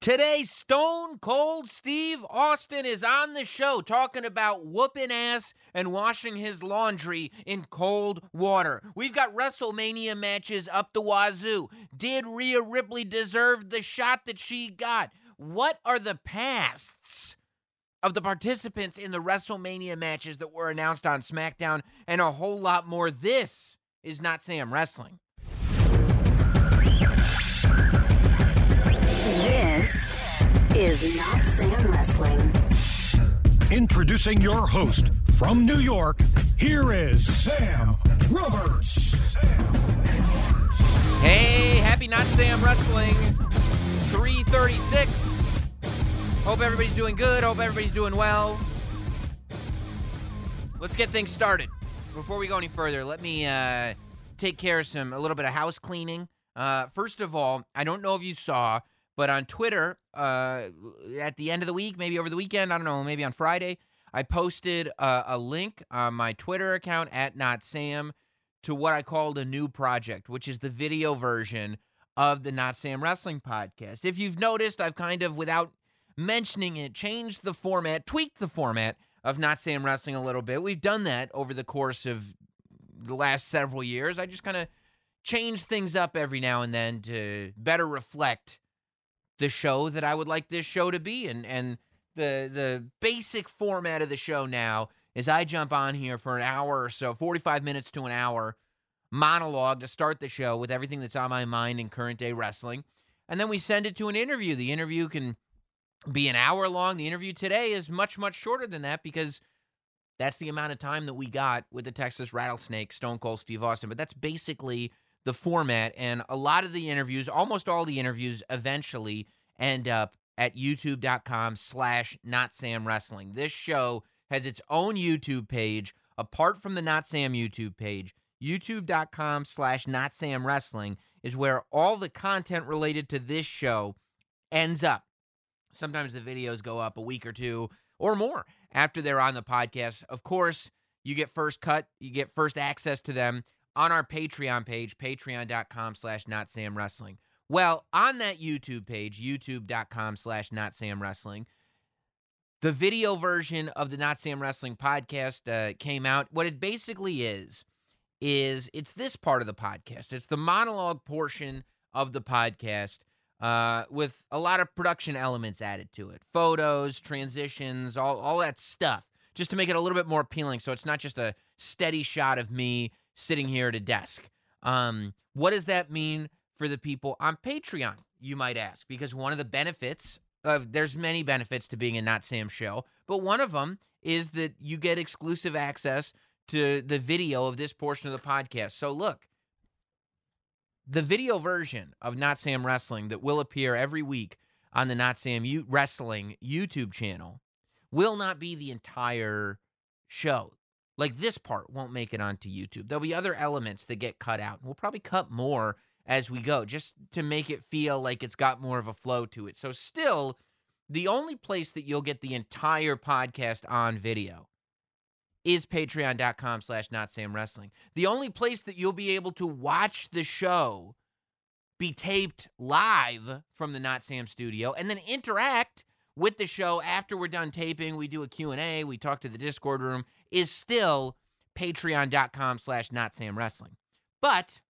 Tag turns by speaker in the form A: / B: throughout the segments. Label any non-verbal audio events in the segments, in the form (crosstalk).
A: Today, Stone Cold Steve Austin is on the show talking about whooping ass and washing his laundry in cold water. We've got WrestleMania matches up the wazoo. Did Rhea Ripley deserve the shot that she got? What are the pasts of the participants in the WrestleMania matches that were announced on SmackDown? And a whole lot more. This is Not Sam Wrestling.
B: This is Not Sam Wrestling.
C: Introducing your host from New York, here is Sam Roberts.
A: Hey, happy Not Sam Wrestling 336. Hope everybody's doing good. Hope everybody's doing well. Let's get things started. Before we go any further, let me uh, take care of some a little bit of house cleaning. Uh, first of all, I don't know if you saw, but on Twitter, uh, at the end of the week, maybe over the weekend, I don't know, maybe on Friday, I posted a, a link on my Twitter account at Not Sam to what I called a new project, which is the video version of the Not Sam Wrestling podcast. If you've noticed, I've kind of, without mentioning it, changed the format, tweaked the format of Not Sam Wrestling a little bit. We've done that over the course of the last several years. I just kind of change things up every now and then to better reflect the show that I would like this show to be. And and the the basic format of the show now is I jump on here for an hour or so, 45 minutes to an hour monologue to start the show with everything that's on my mind in current day wrestling. And then we send it to an interview. The interview can be an hour long. The interview today is much, much shorter than that because that's the amount of time that we got with the Texas Rattlesnake, Stone Cold Steve Austin. But that's basically the format. And a lot of the interviews, almost all the interviews, eventually end up at youtube.com slash not Sam Wrestling. This show has its own YouTube page apart from the Not Sam YouTube page. YouTube.com slash not Sam Wrestling is where all the content related to this show ends up. Sometimes the videos go up a week or two or more after they're on the podcast. Of course, you get first cut, you get first access to them on our Patreon page, patreon.com slash not Sam Wrestling. Well, on that YouTube page, youtube.com slash not Sam Wrestling, the video version of the Not Sam Wrestling podcast uh, came out. What it basically is, is it's this part of the podcast. It's the monologue portion of the podcast uh, with a lot of production elements added to it photos, transitions, all, all that stuff, just to make it a little bit more appealing. So it's not just a steady shot of me sitting here at a desk. Um, what does that mean for the people on Patreon, you might ask? Because one of the benefits of there's many benefits to being a Not Sam show, but one of them is that you get exclusive access to the video of this portion of the podcast. So look, the video version of Not Sam Wrestling that will appear every week on the Not Sam U- Wrestling YouTube channel will not be the entire show. Like this part won't make it onto YouTube. There'll be other elements that get cut out. We'll probably cut more as we go just to make it feel like it's got more of a flow to it. So, still, the only place that you'll get the entire podcast on video is patreon.com slash not sam wrestling the only place that you'll be able to watch the show be taped live from the not sam studio and then interact with the show after we're done taping we do a q&a we talk to the discord room is still patreon.com slash not sam wrestling. But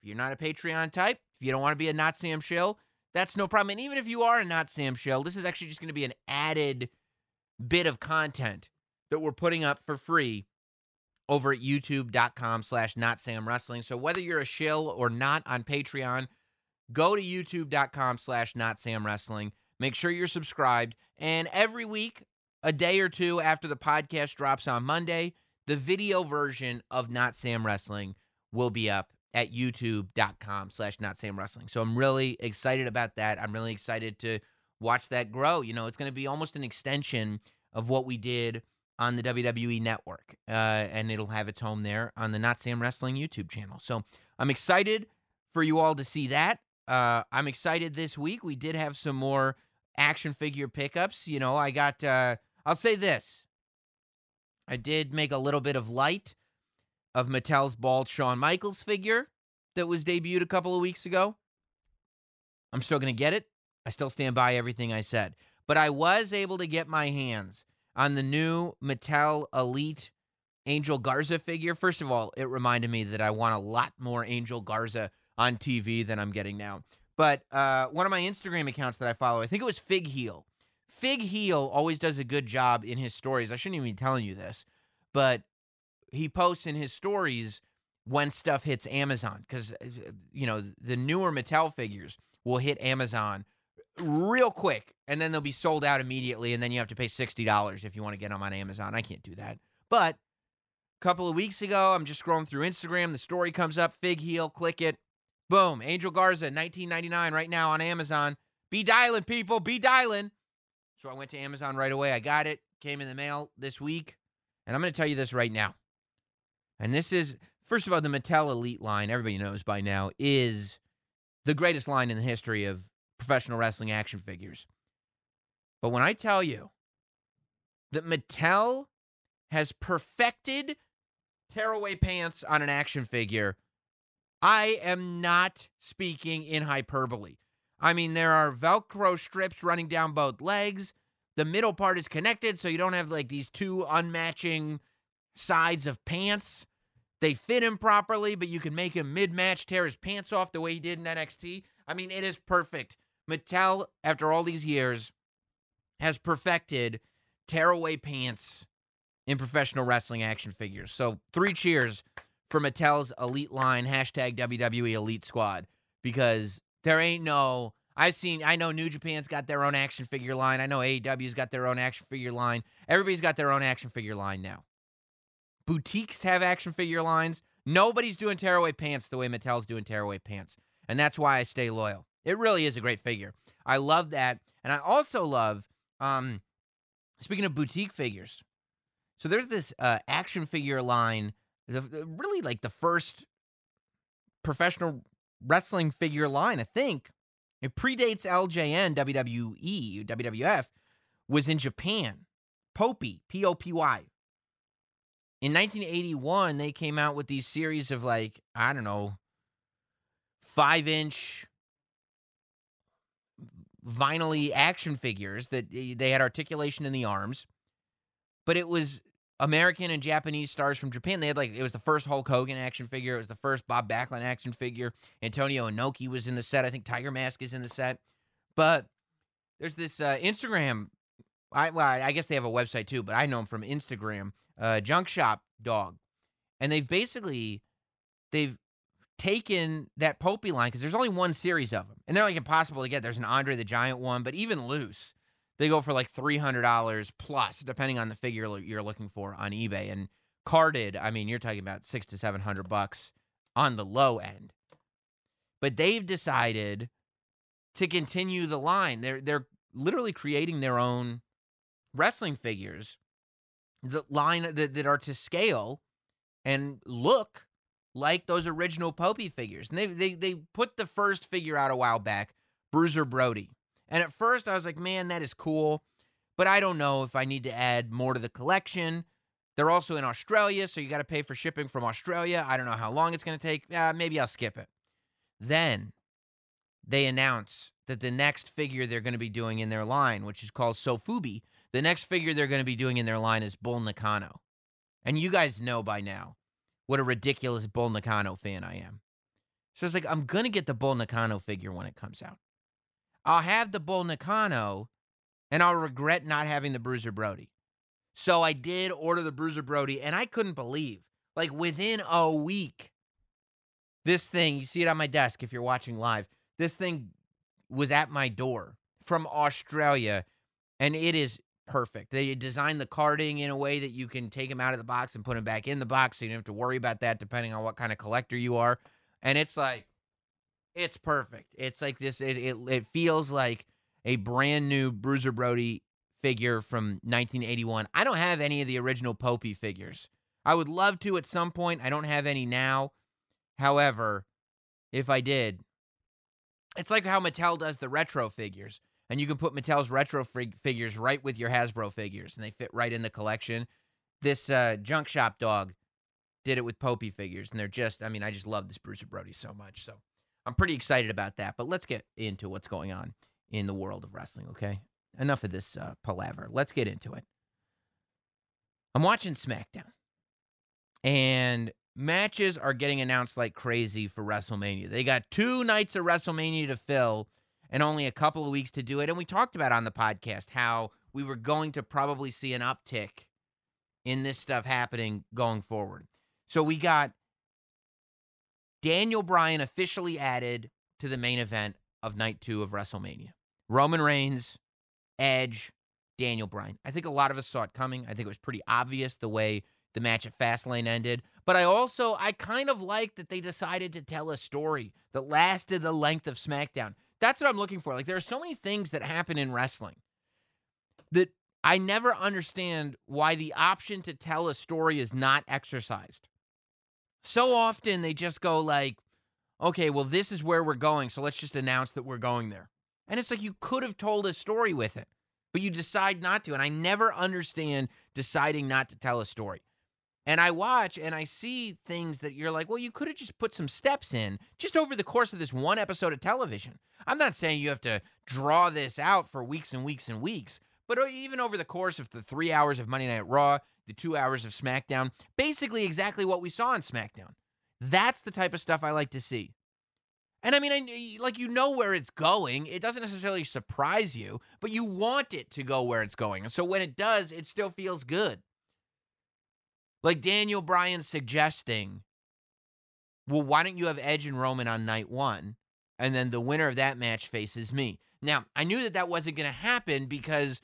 A: if you're not a patreon type if you don't want to be a not sam show that's no problem. And even if you are a not sam show this is actually just going to be an added bit of content that we're putting up for free over at youtube.com slash not sam wrestling. So whether you're a shill or not on patreon go to youtube.com slash not sam wrestling make sure you're subscribed and every week a day or two after the podcast drops on monday the video version of not sam wrestling will be up at youtube.com slash not sam wrestling so i'm really excited about that i'm really excited to watch that grow you know it's going to be almost an extension of what we did on the WWE network, uh, and it'll have its home there on the Not Sam Wrestling YouTube channel. So I'm excited for you all to see that. Uh, I'm excited this week. We did have some more action figure pickups. You know, I got, uh, I'll say this I did make a little bit of light of Mattel's bald Shawn Michaels figure that was debuted a couple of weeks ago. I'm still going to get it. I still stand by everything I said. But I was able to get my hands on the new Mattel Elite Angel Garza figure. First of all, it reminded me that I want a lot more Angel Garza on TV than I'm getting now. But uh, one of my Instagram accounts that I follow, I think it was Fig Heel. Fig Heel always does a good job in his stories. I shouldn't even be telling you this, but he posts in his stories when stuff hits Amazon because you know the newer Mattel figures will hit Amazon real quick and then they'll be sold out immediately and then you have to pay $60 if you want to get them on Amazon. I can't do that. But a couple of weeks ago, I'm just scrolling through Instagram, the story comes up, Fig Heel, click it. Boom, Angel Garza 1999 right now on Amazon. Be dialing people, be dialing. So I went to Amazon right away. I got it, came in the mail this week. And I'm going to tell you this right now. And this is first of all the Mattel Elite line, everybody knows by now, is the greatest line in the history of professional wrestling action figures. But when I tell you that Mattel has perfected tearaway pants on an action figure, I am not speaking in hyperbole. I mean, there are Velcro strips running down both legs. The middle part is connected, so you don't have like these two unmatching sides of pants. They fit him properly, but you can make him mid match tear his pants off the way he did in NXT. I mean, it is perfect. Mattel, after all these years, has perfected tearaway pants in professional wrestling action figures. So, three cheers for Mattel's elite line, hashtag WWE Elite Squad, because there ain't no. I've seen, I know New Japan's got their own action figure line. I know AEW's got their own action figure line. Everybody's got their own action figure line now. Boutiques have action figure lines. Nobody's doing tearaway pants the way Mattel's doing tearaway pants. And that's why I stay loyal. It really is a great figure. I love that. And I also love, um, speaking of boutique figures, so there's this uh, action figure line, the, really like the first professional wrestling figure line, I think. It predates LJN, WWE, WWF, was in Japan. Popy, P O P Y. In 1981, they came out with these series of like, I don't know, five inch vinyl action figures that eh, they had articulation in the arms, but it was American and Japanese stars from Japan. They had like it was the first Hulk Hogan action figure. It was the first Bob Backlund action figure. Antonio Inoki was in the set. I think Tiger Mask is in the set. But there's this uh, Instagram. I well, I guess they have a website too, but I know them from Instagram. Uh, Junk Shop Dog, and they've basically they've taken that Popy line because there's only one series of them, and they're like impossible to get. There's an Andre the Giant one, but even loose, they go for like three hundred dollars plus, depending on the figure you're looking for on eBay. And carded, I mean, you're talking about six to seven hundred bucks on the low end. But they've decided to continue the line. They're they're literally creating their own wrestling figures, the line that, that are to scale and look like those original Popy figures. And they they they put the first figure out a while back, Bruiser Brody. And at first I was like, man, that is cool. But I don't know if I need to add more to the collection. They're also in Australia, so you got to pay for shipping from Australia. I don't know how long it's going to take. Uh, maybe I'll skip it. Then they announce that the next figure they're going to be doing in their line, which is called Sofubi, the next figure they're going to be doing in their line is Bull Nakano. And you guys know by now what a ridiculous Bull Nakano fan I am. So it's like, I'm going to get the Bull Nakano figure when it comes out. I'll have the Bull Nakano, and I'll regret not having the Bruiser Brody. So I did order the Bruiser Brody, and I couldn't believe, like within a week, this thing, you see it on my desk if you're watching live, this thing was at my door from Australia, and it is perfect. They designed the carding in a way that you can take them out of the box and put them back in the box, so you don't have to worry about that depending on what kind of collector you are. And it's like, it's perfect. It's like this. It it, it feels like a brand new Bruiser Brody figure from 1981. I don't have any of the original Popy figures. I would love to at some point. I don't have any now. However, if I did, it's like how Mattel does the retro figures. And you can put Mattel's retro fig- figures right with your Hasbro figures, and they fit right in the collection. This uh, junk shop dog did it with Popy figures, and they're just, I mean, I just love this Bruce Brody so much. So I'm pretty excited about that. But let's get into what's going on in the world of wrestling, okay? Enough of this uh, palaver. Let's get into it. I'm watching SmackDown, and matches are getting announced like crazy for WrestleMania. They got two nights of WrestleMania to fill and only a couple of weeks to do it. And we talked about on the podcast how we were going to probably see an uptick in this stuff happening going forward. So we got Daniel Bryan officially added to the main event of night two of WrestleMania. Roman Reigns, Edge, Daniel Bryan. I think a lot of us saw it coming. I think it was pretty obvious the way the match at Fastlane ended. But I also, I kind of like that they decided to tell a story that lasted the length of SmackDown. That's what I'm looking for. Like, there are so many things that happen in wrestling that I never understand why the option to tell a story is not exercised. So often they just go like, okay, well, this is where we're going, so let's just announce that we're going there. And it's like you could have told a story with it, but you decide not to. And I never understand deciding not to tell a story. And I watch and I see things that you're like, well, you could have just put some steps in just over the course of this one episode of television. I'm not saying you have to draw this out for weeks and weeks and weeks, but uh, even over the course of the three hours of Monday Night Raw, the two hours of SmackDown, basically exactly what we saw on SmackDown. That's the type of stuff I like to see. And I mean, I, like you know where it's going. It doesn't necessarily surprise you, but you want it to go where it's going. And so when it does, it still feels good. Like Daniel Bryan suggesting, well, why don't you have Edge and Roman on night one? And then the winner of that match faces me. Now, I knew that that wasn't going to happen because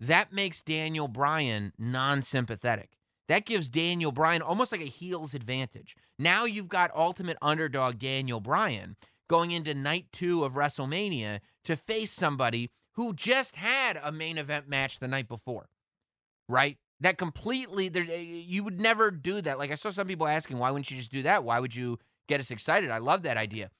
A: that makes Daniel Bryan non sympathetic. That gives Daniel Bryan almost like a heel's advantage. Now you've got ultimate underdog Daniel Bryan going into night two of WrestleMania to face somebody who just had a main event match the night before, right? That completely, eh, you would never do that. Like I saw some people asking, why wouldn't you just do that? Why would you get us excited? I love that idea.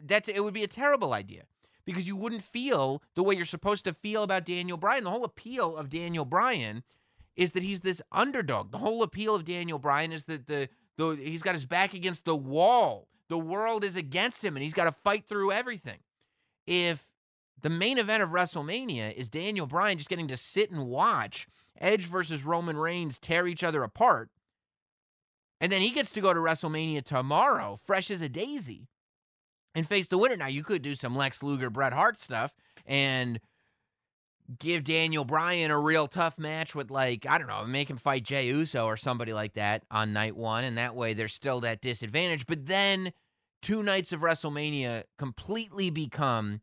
A: That's it would be a terrible idea because you wouldn't feel the way you're supposed to feel about Daniel Bryan. The whole appeal of Daniel Bryan is that he's this underdog. The whole appeal of Daniel Bryan is that the, the he's got his back against the wall. The world is against him and he's got to fight through everything. If the main event of WrestleMania is Daniel Bryan just getting to sit and watch Edge versus Roman Reigns tear each other apart, and then he gets to go to WrestleMania tomorrow, fresh as a daisy, and face the winner. Now, you could do some Lex Luger, Bret Hart stuff and give Daniel Bryan a real tough match with, like, I don't know, make him fight Jey Uso or somebody like that on night one. And that way there's still that disadvantage. But then two nights of WrestleMania completely become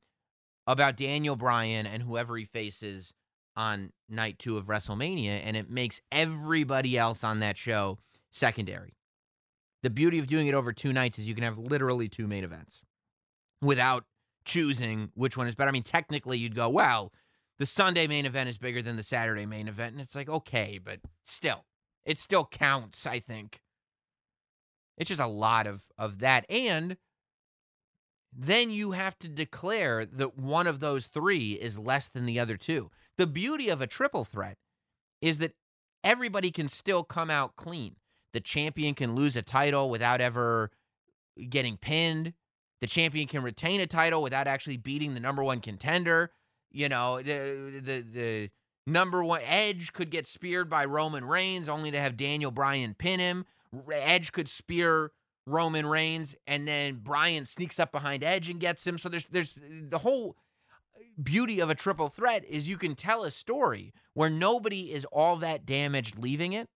A: about Daniel Bryan and whoever he faces on night two of WrestleMania. And it makes everybody else on that show secondary. The beauty of doing it over two nights is you can have literally two main events without choosing which one is better. I mean, technically, you'd go, well, the Sunday main event is bigger than the Saturday main event. And it's like, okay, but still, it still counts, I think. It's just a lot of, of that. And then you have to declare that one of those three is less than the other two. The beauty of a triple threat is that everybody can still come out clean. The champion can lose a title without ever getting pinned. The champion can retain a title without actually beating the number one contender. You know, the the the number one Edge could get speared by Roman Reigns only to have Daniel Bryan pin him. Edge could spear Roman Reigns and then Bryan sneaks up behind Edge and gets him. So there's there's the whole beauty of a triple threat is you can tell a story where nobody is all that damaged leaving it.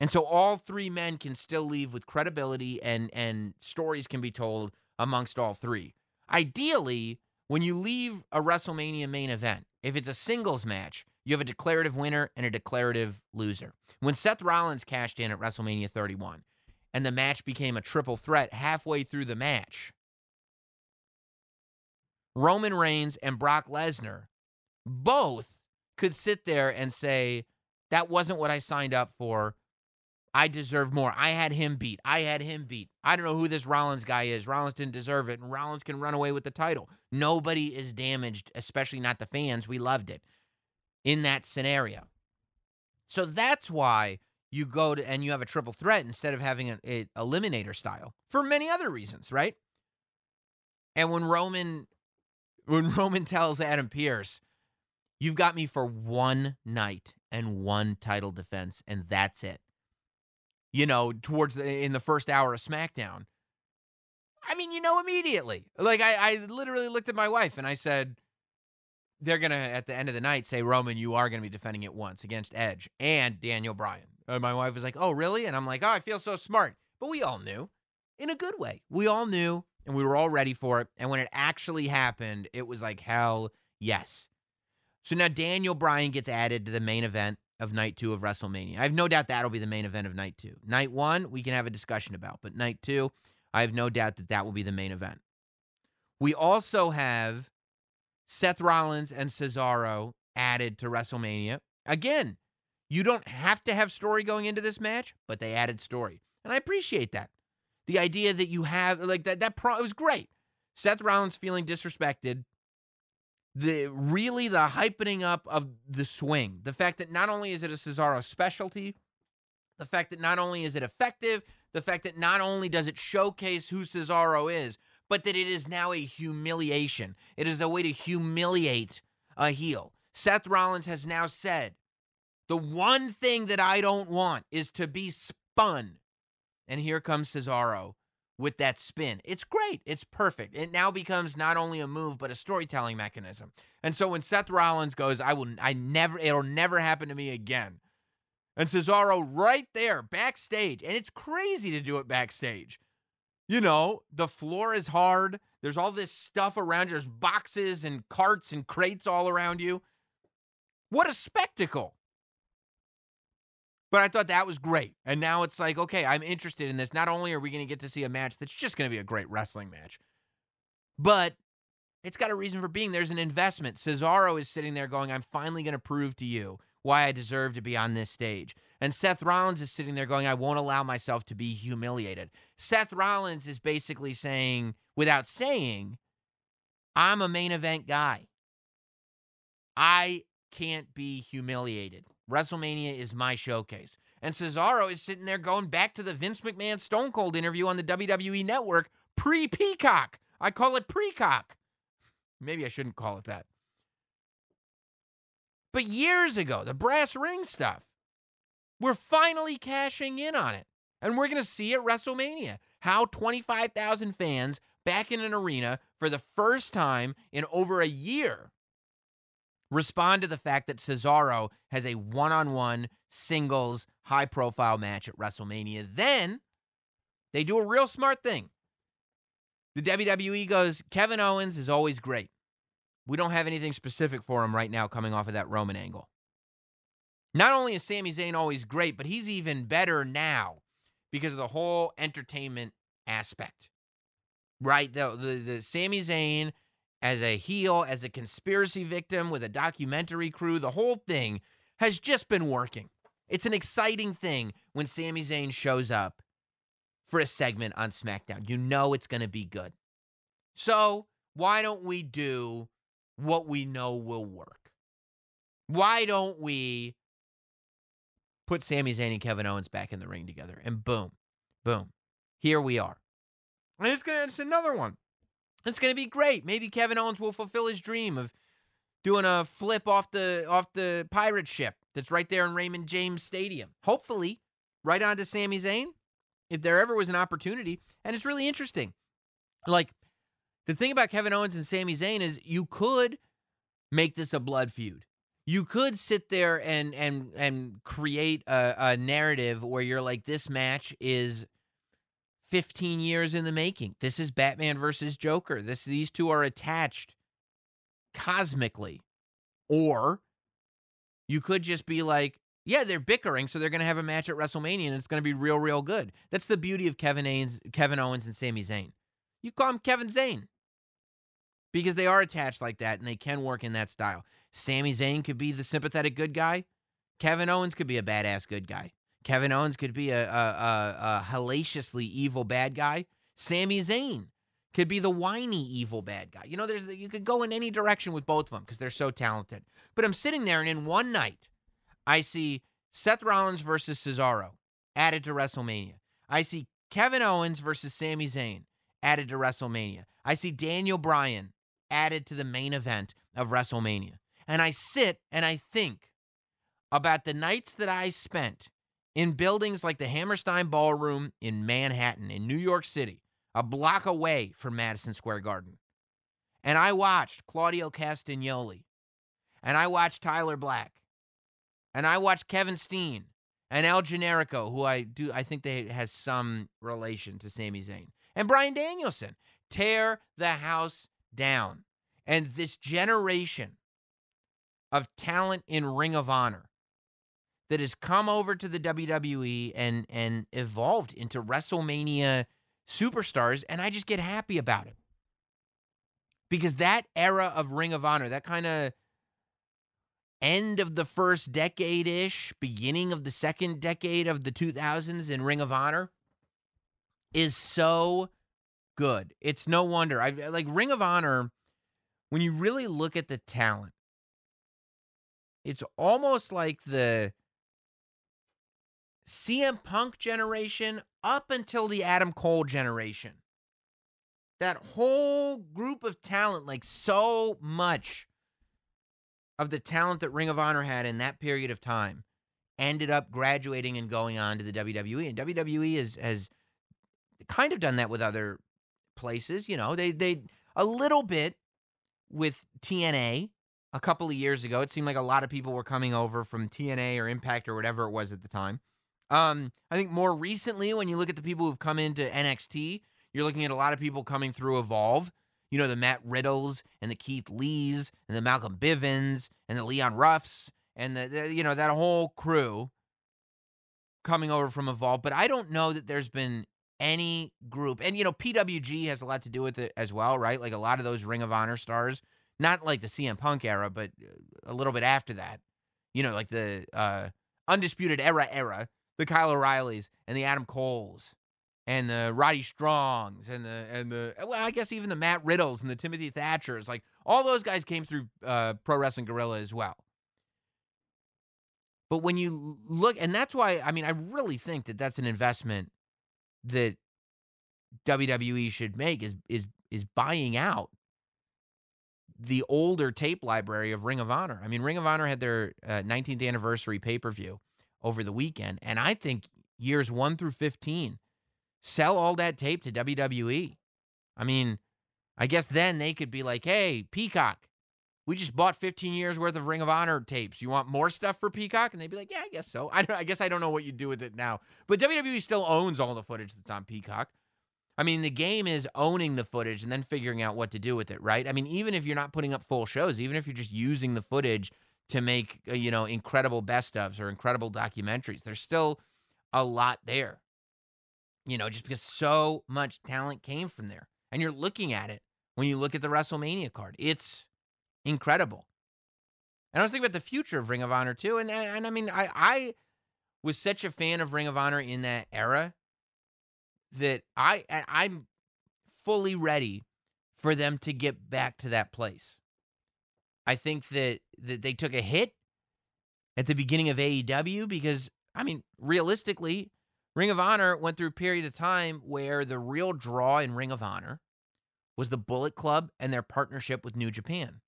A: And so all three men can still leave with credibility and and stories can be told amongst all three. Ideally, when you leave a WrestleMania main event, if it's a singles match, you have a declarative winner and a declarative loser. When Seth Rollins cashed in at WrestleMania 31 and the match became a triple threat halfway through the match, Roman Reigns and Brock Lesnar both could sit there and say, that wasn't what I signed up for. I deserve more. I had him beat. I had him beat. I don't know who this Rollins guy is. Rollins didn't deserve it, and Rollins can run away with the title. Nobody is damaged, especially not the fans. We loved it in that scenario. So that's why you go to and you have a triple threat instead of having an eliminator style for many other reasons, right? And when Roman when (laughs) Roman tells Adam Pearce, "You've got me for one night and one title defense, and that's it." You know, towards the in the first hour of SmackDown. I mean, you know immediately. Like I, I literally looked at my wife and I said, "They're gonna at the end of the night say Roman, you are gonna be defending it once against Edge and Daniel Bryan." And my wife was like, "Oh, really?" And I'm like, "Oh, I feel so smart." But we all knew, in a good way. We all knew, and we were all ready for it. And when it actually happened, it was like hell yes. So now Daniel Bryan gets added to the main event of night two of WrestleMania. I have no doubt that'll be the main event of night two. Night one, we can have a discussion about, but night two, I have no doubt that that will be the main event. We also have Seth Rollins and Cesaro added to WrestleMania. Again, you don't have to have story going into this match, but they added story. And I appreciate that. The idea that you have like that that pro it was great. Seth Rollins feeling disrespected. The really the hypening up of the swing. The fact that not only is it a Cesaro specialty, the fact that not only is it effective, the fact that not only does it showcase who Cesaro is, but that it is now a humiliation. It is a way to humiliate a heel. Seth Rollins has now said, the one thing that I don't want is to be spun. And here comes Cesaro with that spin. It's great. It's perfect. It now becomes not only a move but a storytelling mechanism. And so when Seth Rollins goes, I will I never it'll never happen to me again. And Cesaro right there backstage, and it's crazy to do it backstage. You know, the floor is hard. There's all this stuff around you. There's boxes and carts and crates all around you. What a spectacle. But I thought that was great. And now it's like, okay, I'm interested in this. Not only are we going to get to see a match that's just going to be a great wrestling match, but it's got a reason for being. There's an investment. Cesaro is sitting there going, I'm finally going to prove to you why I deserve to be on this stage. And Seth Rollins is sitting there going, I won't allow myself to be humiliated. Seth Rollins is basically saying, without saying, I'm a main event guy. I can't be humiliated. WrestleMania is my showcase. And Cesaro is sitting there going back to the Vince McMahon Stone Cold interview on the WWE network pre Peacock. I call it Precock. Maybe I shouldn't call it that. But years ago, the brass ring stuff, we're finally cashing in on it. And we're going to see at WrestleMania how 25,000 fans back in an arena for the first time in over a year respond to the fact that Cesaro has a one on one singles high profile match at WrestleMania. Then they do a real smart thing. The WWE goes, Kevin Owens is always great. We don't have anything specific for him right now coming off of that Roman angle. Not only is Sami Zayn always great, but he's even better now because of the whole entertainment aspect. Right? The the, the Sami Zayn as a heel, as a conspiracy victim with a documentary crew, the whole thing has just been working. It's an exciting thing when Sami Zayn shows up for a segment on SmackDown. You know it's going to be good. So, why don't we do what we know will work? Why don't we put Sami Zayn and Kevin Owens back in the ring together? And boom, boom, here we are. And it's gonna it's another one. It's gonna be great. Maybe Kevin Owens will fulfill his dream of doing a flip off the off the pirate ship that's right there in Raymond James Stadium. Hopefully, right onto Sami Zayn, if there ever was an opportunity. And it's really interesting. Like the thing about Kevin Owens and Sami Zayn is you could make this a blood feud. You could sit there and and and create a, a narrative where you're like, this match is 15 years in the making. This is Batman versus Joker. This these two are attached cosmically. Or you could just be like, yeah, they're bickering, so they're going to have a match at WrestleMania and it's going to be real real good. That's the beauty of Kevin Owens, Kevin Owens and Sami Zayn. You call him Kevin Zayn. because they are attached like that and they can work in that style. Sami Zayn could be the sympathetic good guy. Kevin Owens could be a badass good guy. Kevin Owens could be a, a, a, a hellaciously evil bad guy. Sami Zayn could be the whiny evil bad guy. You know, there's you could go in any direction with both of them because they're so talented. But I'm sitting there and in one night, I see Seth Rollins versus Cesaro added to WrestleMania. I see Kevin Owens versus Sami Zayn added to WrestleMania. I see Daniel Bryan added to the main event of WrestleMania. And I sit and I think about the nights that I spent in buildings like the Hammerstein Ballroom in Manhattan, in New York City, a block away from Madison Square Garden. And I watched Claudio Castagnoli, and I watched Tyler Black, and I watched Kevin Steen and El Generico, who I do I think they has some relation to Sami Zayn, and Brian Danielson tear the house down. And this generation of talent in Ring of Honor that has come over to the WWE and and evolved into WrestleMania superstars and I just get happy about it. Because that era of Ring of Honor, that kind of end of the first decade ish, beginning of the second decade of the 2000s in Ring of Honor is so good. It's no wonder. I uh, like Ring of Honor when you really look at the talent. It's almost like the CM Punk generation up until the Adam Cole generation. That whole group of talent, like so much of the talent that Ring of Honor had in that period of time, ended up graduating and going on to the WWE. And WWE has has kind of done that with other places. You know, they they a little bit with TNA a couple of years ago. It seemed like a lot of people were coming over from TNA or Impact or whatever it was at the time. Um, I think more recently, when you look at the people who've come into NXT, you're looking at a lot of people coming through Evolve. You know, the Matt Riddles and the Keith Lees and the Malcolm Bivens and the Leon Ruffs and the, the you know that whole crew coming over from Evolve. But I don't know that there's been any group, and you know, PWG has a lot to do with it as well, right? Like a lot of those Ring of Honor stars, not like the CM Punk era, but a little bit after that. You know, like the uh, Undisputed Era era the Kyle O'Reillys and the Adam Coles and the Roddy Strongs and the and the well, I guess even the Matt Riddles and the Timothy Thatchers, like all those guys came through uh, Pro Wrestling Guerrilla as well. But when you look, and that's why I mean, I really think that that's an investment that WWE should make is is is buying out the older tape library of Ring of Honor. I mean, Ring of Honor had their uh, 19th anniversary pay per view over the weekend. And I think years one through 15, sell all that tape to WWE. I mean, I guess then they could be like, hey, Peacock, we just bought 15 years worth of Ring of Honor tapes. You want more stuff for Peacock? And they'd be like, yeah, I guess so. I, I guess I don't know what you do with it now. But WWE still owns all the footage that's on Peacock. I mean, the game is owning the footage and then figuring out what to do with it, right? I mean, even if you're not putting up full shows, even if you're just using the footage to make uh, you know incredible best ofs or incredible documentaries. There's still a lot there. You know, just because so much talent came from there. And you're looking at it when you look at the WrestleMania card. It's incredible. And I was thinking about the future of Ring of Honor too. And and, and I mean, I I was such a fan of Ring of Honor in that era that I I'm fully ready for them to get back to that place. I think that, that they took a hit at the beginning of AEW because, I mean, realistically, Ring of Honor went through a period of time where the real draw in Ring of Honor was the Bullet Club and their partnership with New Japan.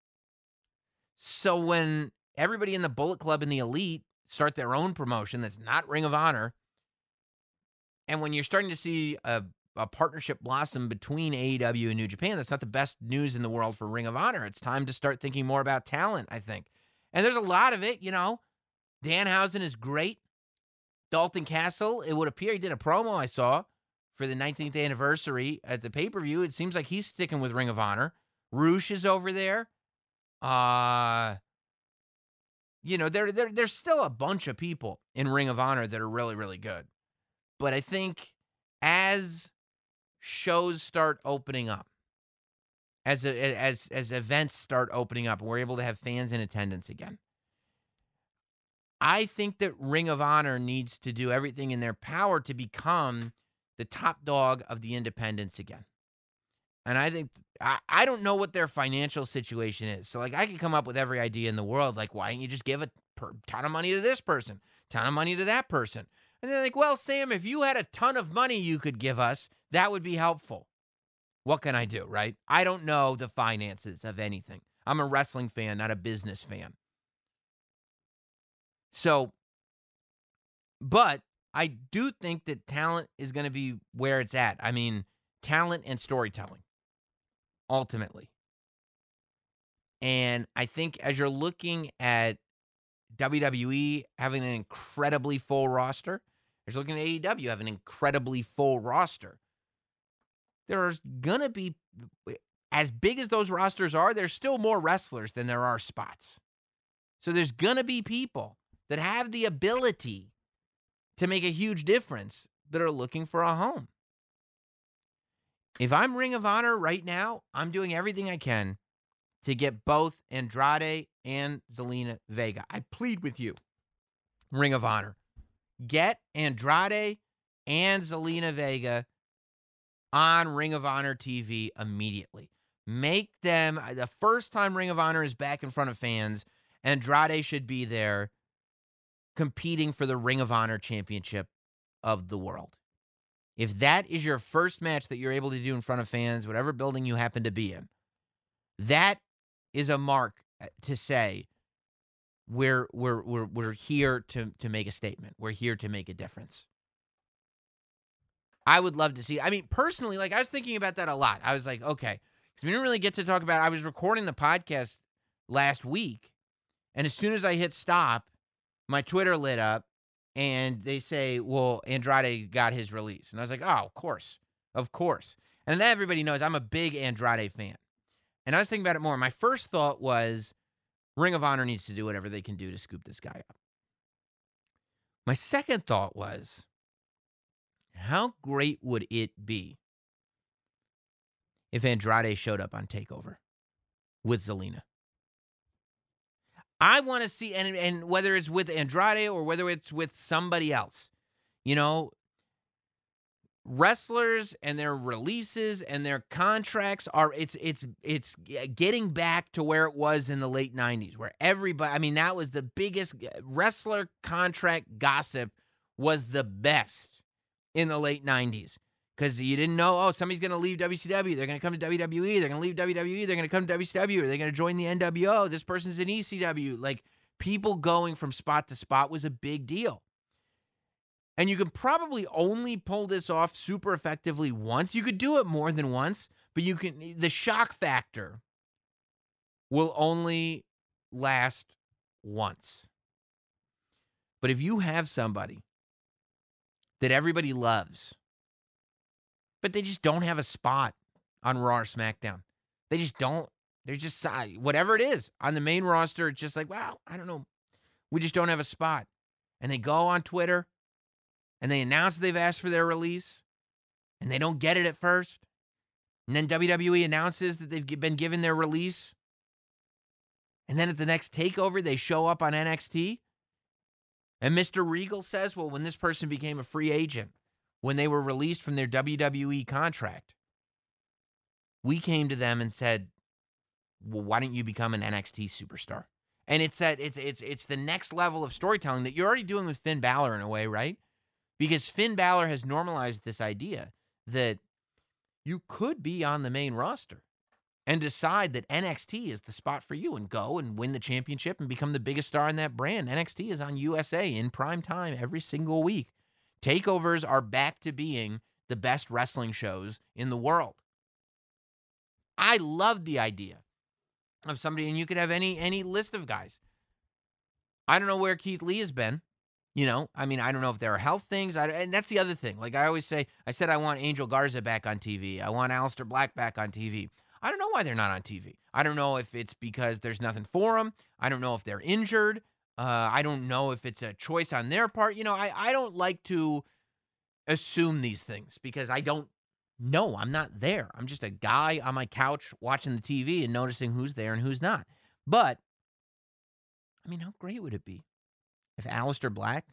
A: So when everybody in the Bullet Club and the Elite start their own promotion that's not Ring of Honor, and when you're starting to see a a partnership blossom between AEW and New Japan. That's not the best news in the world for Ring of Honor. It's time to start thinking more about talent, I think. And there's a lot of it, you know. Danhausen is great. Dalton Castle, it would appear he did a promo I saw for the 19th anniversary at the pay per view. It seems like he's sticking with Ring of Honor. Rush is over there. Uh, you know, there, there, there's still a bunch of people in Ring of Honor that are really, really good. But I think as shows start opening up as as as events start opening up and we're able to have fans in attendance again. I think that Ring of Honor needs to do everything in their power to become the top dog of the independents again. And I think I, I don't know what their financial situation is. So like I could come up with every idea in the world. Like why don't you just give a per, ton of money to this person, ton of money to that person? And they're like, well, Sam, if you had a ton of money you could give us, that would be helpful. What can I do, right? I don't know the finances of anything. I'm a wrestling fan, not a business fan. So, but I do think that talent is going to be where it's at. I mean, talent and storytelling, ultimately. And I think as you're looking at WWE having an incredibly full roster, as you're looking at AEW having an incredibly full roster, there's going to be, as big as those rosters are, there's still more wrestlers than there are spots. So there's going to be people that have the ability to make a huge difference that are looking for a home. If I'm Ring of Honor right now, I'm doing everything I can to get both Andrade and Zelina Vega. I plead with you, Ring of Honor. Get Andrade and Zelina Vega on Ring of Honor TV immediately. Make them the first time Ring of Honor is back in front of fans, Andrade should be there competing for the Ring of Honor championship of the world. If that is your first match that you're able to do in front of fans, whatever building you happen to be in, that is a mark uh, to say we're we're we're we're here to to make a statement. We're here to make a difference. I would love to see. I mean, personally, like I was thinking about that a lot. I was like, okay, because we didn't really get to talk about. I was recording the podcast last week, and as soon as I hit stop, my Twitter lit up and they say, well, Andrade got his release. And I was like, oh, of course. Of course. And everybody knows I'm a big Andrade fan. And I was thinking about it more. My first thought was Ring of Honor needs to do whatever they can do to scoop this guy up. My second thought was how great would it be if Andrade showed up on TakeOver with Zelina? I want to see, and and whether it's with Andrade or whether it's with somebody else, you know, wrestlers and their releases and their contracts are it's it's it's getting back to where it was in the late 90s where everybody I mean that was the biggest wrestler contract gossip was the best in the late 90s because you didn't know, oh, somebody's going to leave WCW. They're going to come to WWE. They're going to leave WWE. They're going to come to WCW. Are they going to join the NWO? This person's in ECW. Like people going from spot to spot was a big deal. And you can probably only pull this off super effectively once. You could do it more than once, but you can, the shock factor will only last once. But if you have somebody that everybody loves, but they just don't have a spot on Raw or SmackDown. They just don't. They're just whatever it is on the main roster. It's just like, wow, I don't know. We just don't have a spot. And they go on Twitter and they announce they've asked for their release and they don't get it at first. And then WWE announces that they've been given their release. And then at the next takeover, they show up on NXT. And Mr. Regal says, well, when this person became a free agent, when they were released from their WWE contract. We came to them and said, "Well, why don't you become an NXT superstar?" And it's that it's it's it's the next level of storytelling that you're already doing with Finn Balor in a way, right? Because Finn Balor has normalized this idea that you could be on the main roster and decide that NXT is the spot for you and go and win the championship and become the biggest star in that brand. NXT is on USA in prime time every single week. Takeovers are back to being the best wrestling shows in the world. I love the idea of somebody, and you could have any any list of guys. I don't know where Keith Lee has been. You know, I mean, I don't know if there are health things. I, and that's the other thing. Like I always say, I said I want Angel Garza back on TV. I want Aleister Black back on TV. I don't know why they're not on TV. I don't know if it's because there's nothing for them. I don't know if they're injured. Uh, I don't know if it's a choice on their part. You know, I, I don't like to assume these things because I don't No, I'm not there. I'm just a guy on my couch watching the TV and noticing who's there and who's not. But, I mean, how great would it be if Aleister Black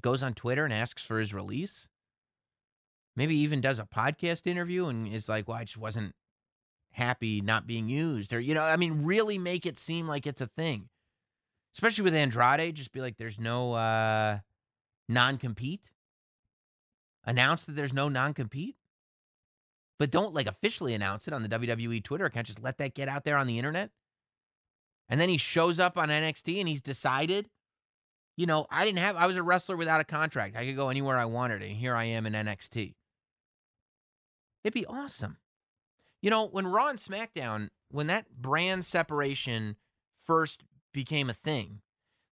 A: goes on Twitter and asks for his release? Maybe even does a podcast interview and is like, well, I just wasn't happy not being used. Or, you know, I mean, really make it seem like it's a thing. Especially with Andrade, just be like, there's no uh, non compete announce that there's no non compete, but don't like officially announce it on the WWE Twitter account. Just let that get out there on the internet. And then he shows up on NXT and he's decided, you know, I didn't have, I was a wrestler without a contract. I could go anywhere I wanted. And here I am in NXT. It'd be awesome. You know, when Raw and SmackDown, when that brand separation first became a thing,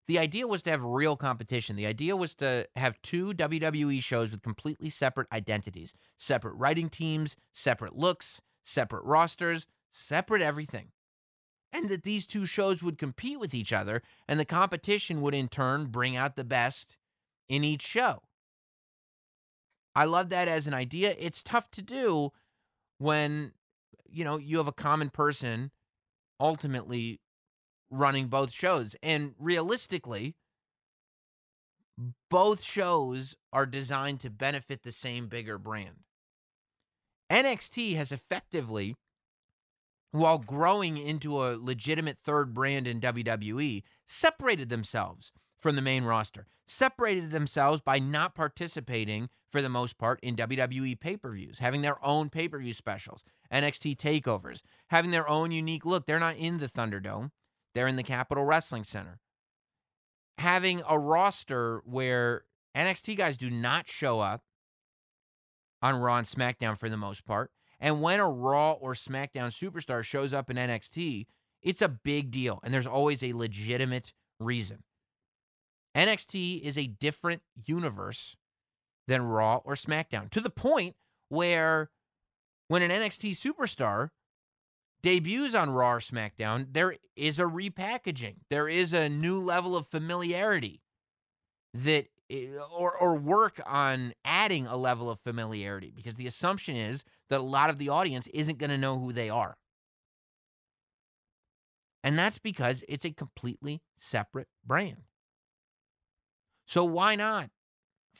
A: the idea was to have real competition. The idea was to have two WWE shows with completely separate identities, separate writing teams, separate looks, separate rosters, separate everything. And that these two shows would compete with each other, and the competition would in turn bring out the best in each show. I love that as an idea. It's tough to do when you know you have a common person ultimately running both shows. And realistically, both shows are designed to benefit the same bigger brand. NXT has effectively, while growing into a legitimate third brand in WWE, separated themselves from the main roster, separated themselves by not participating for the most part in WWE pay per views, having their own pay per view specials, NXT takeovers, having their own unique look. They're not in the Thunderdome. They're in the Capitol Wrestling Center. Having a roster where NXT guys do not show up on Raw and SmackDown for the most part. And when a Raw or SmackDown superstar shows up in NXT, it's a big deal. And there's always a legitimate reason. NXT is a different universe than Raw or SmackDown to the point where when an NXT superstar debuts on Raw or SmackDown, there is a repackaging. There is a new level of familiarity that or or work on adding a level of familiarity because the assumption is that a lot of the audience isn't going to know who they are. And that's because it's a completely separate brand. So why not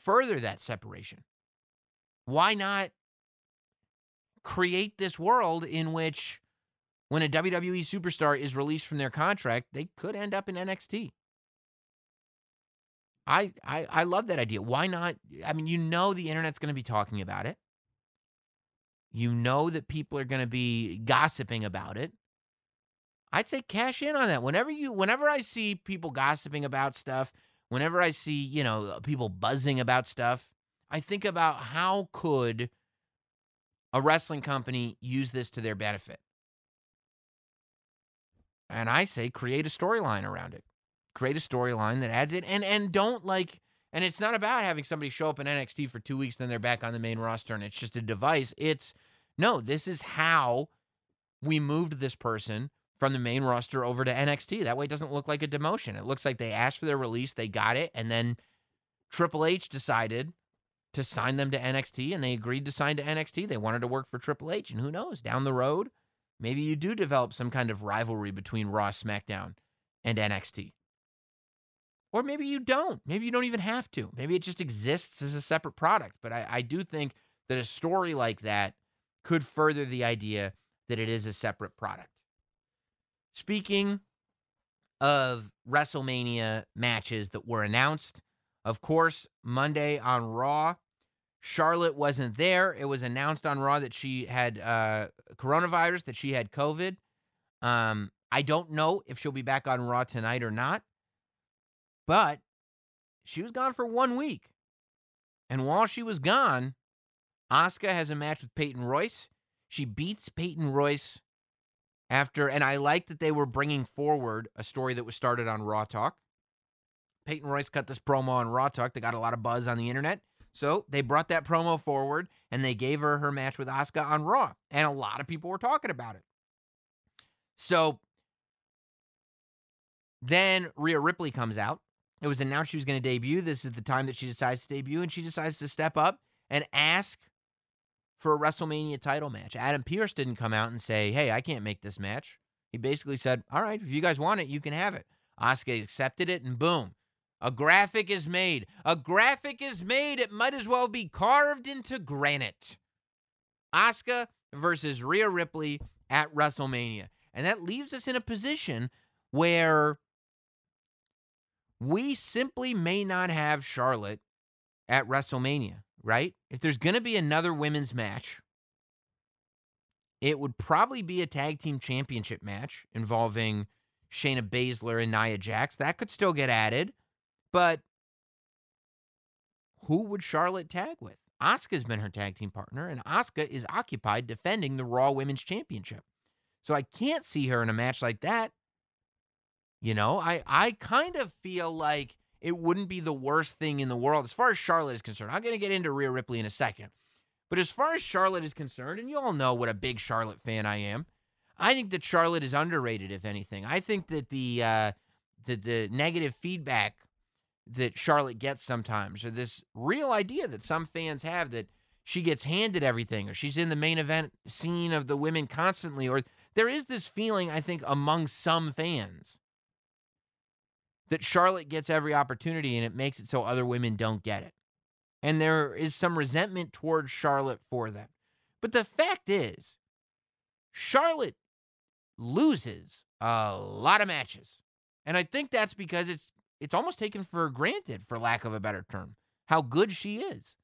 A: further that separation? Why not create this world in which when a WWE superstar is released from their contract, they could end up in NXT. I, I I love that idea. Why not? I mean, you know the internet's going to be talking about it. You know that people are going to be gossiping about it. I'd say cash in on that. Whenever you whenever I see people gossiping about stuff, whenever I see, you know, uh, people buzzing about stuff, I think about how could a wrestling company use this to their benefit? And I say create a storyline around it. Create a storyline that adds it and and don't like and it's not about having somebody show up in NXT for 2 weeks then they're back on the main roster and it's just a device. It's no, this is how we moved this person from the main roster over to NXT. That way it doesn't look like a demotion. It looks like they asked for their release, they got it, and then Triple H decided to sign them to NXT and they agreed to sign to NXT. They wanted to work for Triple H. And who knows, down the road, Maybe you do develop some kind of rivalry between Raw, SmackDown, and NXT. Or maybe you don't. Maybe you don't even have to. Maybe it just exists as a separate product. But I, I do think that a story like that could further the idea that it is a separate product. Speaking of WrestleMania matches that were announced, of course, Monday on Raw, Charlotte wasn't there. It was announced on Raw that she had uh, coronavirus, that she had COVID. Um, I don't know if she'll be back on Raw tonight or not, but she was gone for one week. And while she was gone, Asuka has a match with Peyton Royce. She beats Peyton Royce after, and I like that they were bringing forward a story that was started on Raw Talk. Peyton Royce cut this promo on Raw Talk that got a lot of buzz on the internet. So they brought that promo forward and they gave her her match with Asuka on Raw. And a lot of people were talking about it. So then Rhea Ripley comes out. It was announced she was going to debut. This is the time that she decides to debut, and she decides to step up and ask for a WrestleMania title match. Adam Pearce didn't come out and say, "Hey, I can't make this match." He basically said, "All right, if you guys want it, you can have it." Asuka accepted it, and boom, a graphic is made. A graphic is made. It might as well be carved into granite. Asuka versus Rhea Ripley at WrestleMania. And that leaves us in a position where we simply may not have Charlotte at WrestleMania, right? If there's going to be another women's match, it would probably be a tag team championship match involving Shayna Baszler and Nia Jax. That could still get added, but who would Charlotte tag with? Asuka's been her tag team partner, and Asuka is occupied defending the Raw Women's Championship. So I can't see her in a match like that. You know, I I kind of feel like it wouldn't be the worst thing in the world as far as Charlotte is concerned. I'm going to get into Rhea Ripley in a second. But as far as Charlotte is concerned, and you all know what a big Charlotte fan I am, I think that Charlotte is underrated, if anything. I think that the uh, the, the negative feedback that Charlotte gets sometimes, or this real idea that some fans have that she gets handed everything, or she's in the main event scene of the women constantly, or there is this feeling, I think, among some fans that Charlotte gets every opportunity and it makes it so other women don't get it. And there is some resentment towards Charlotte for that. But the fact is, Charlotte loses a lot of matches. And I think that's because it's it's almost taken for granted, for lack of a better term, how good she is.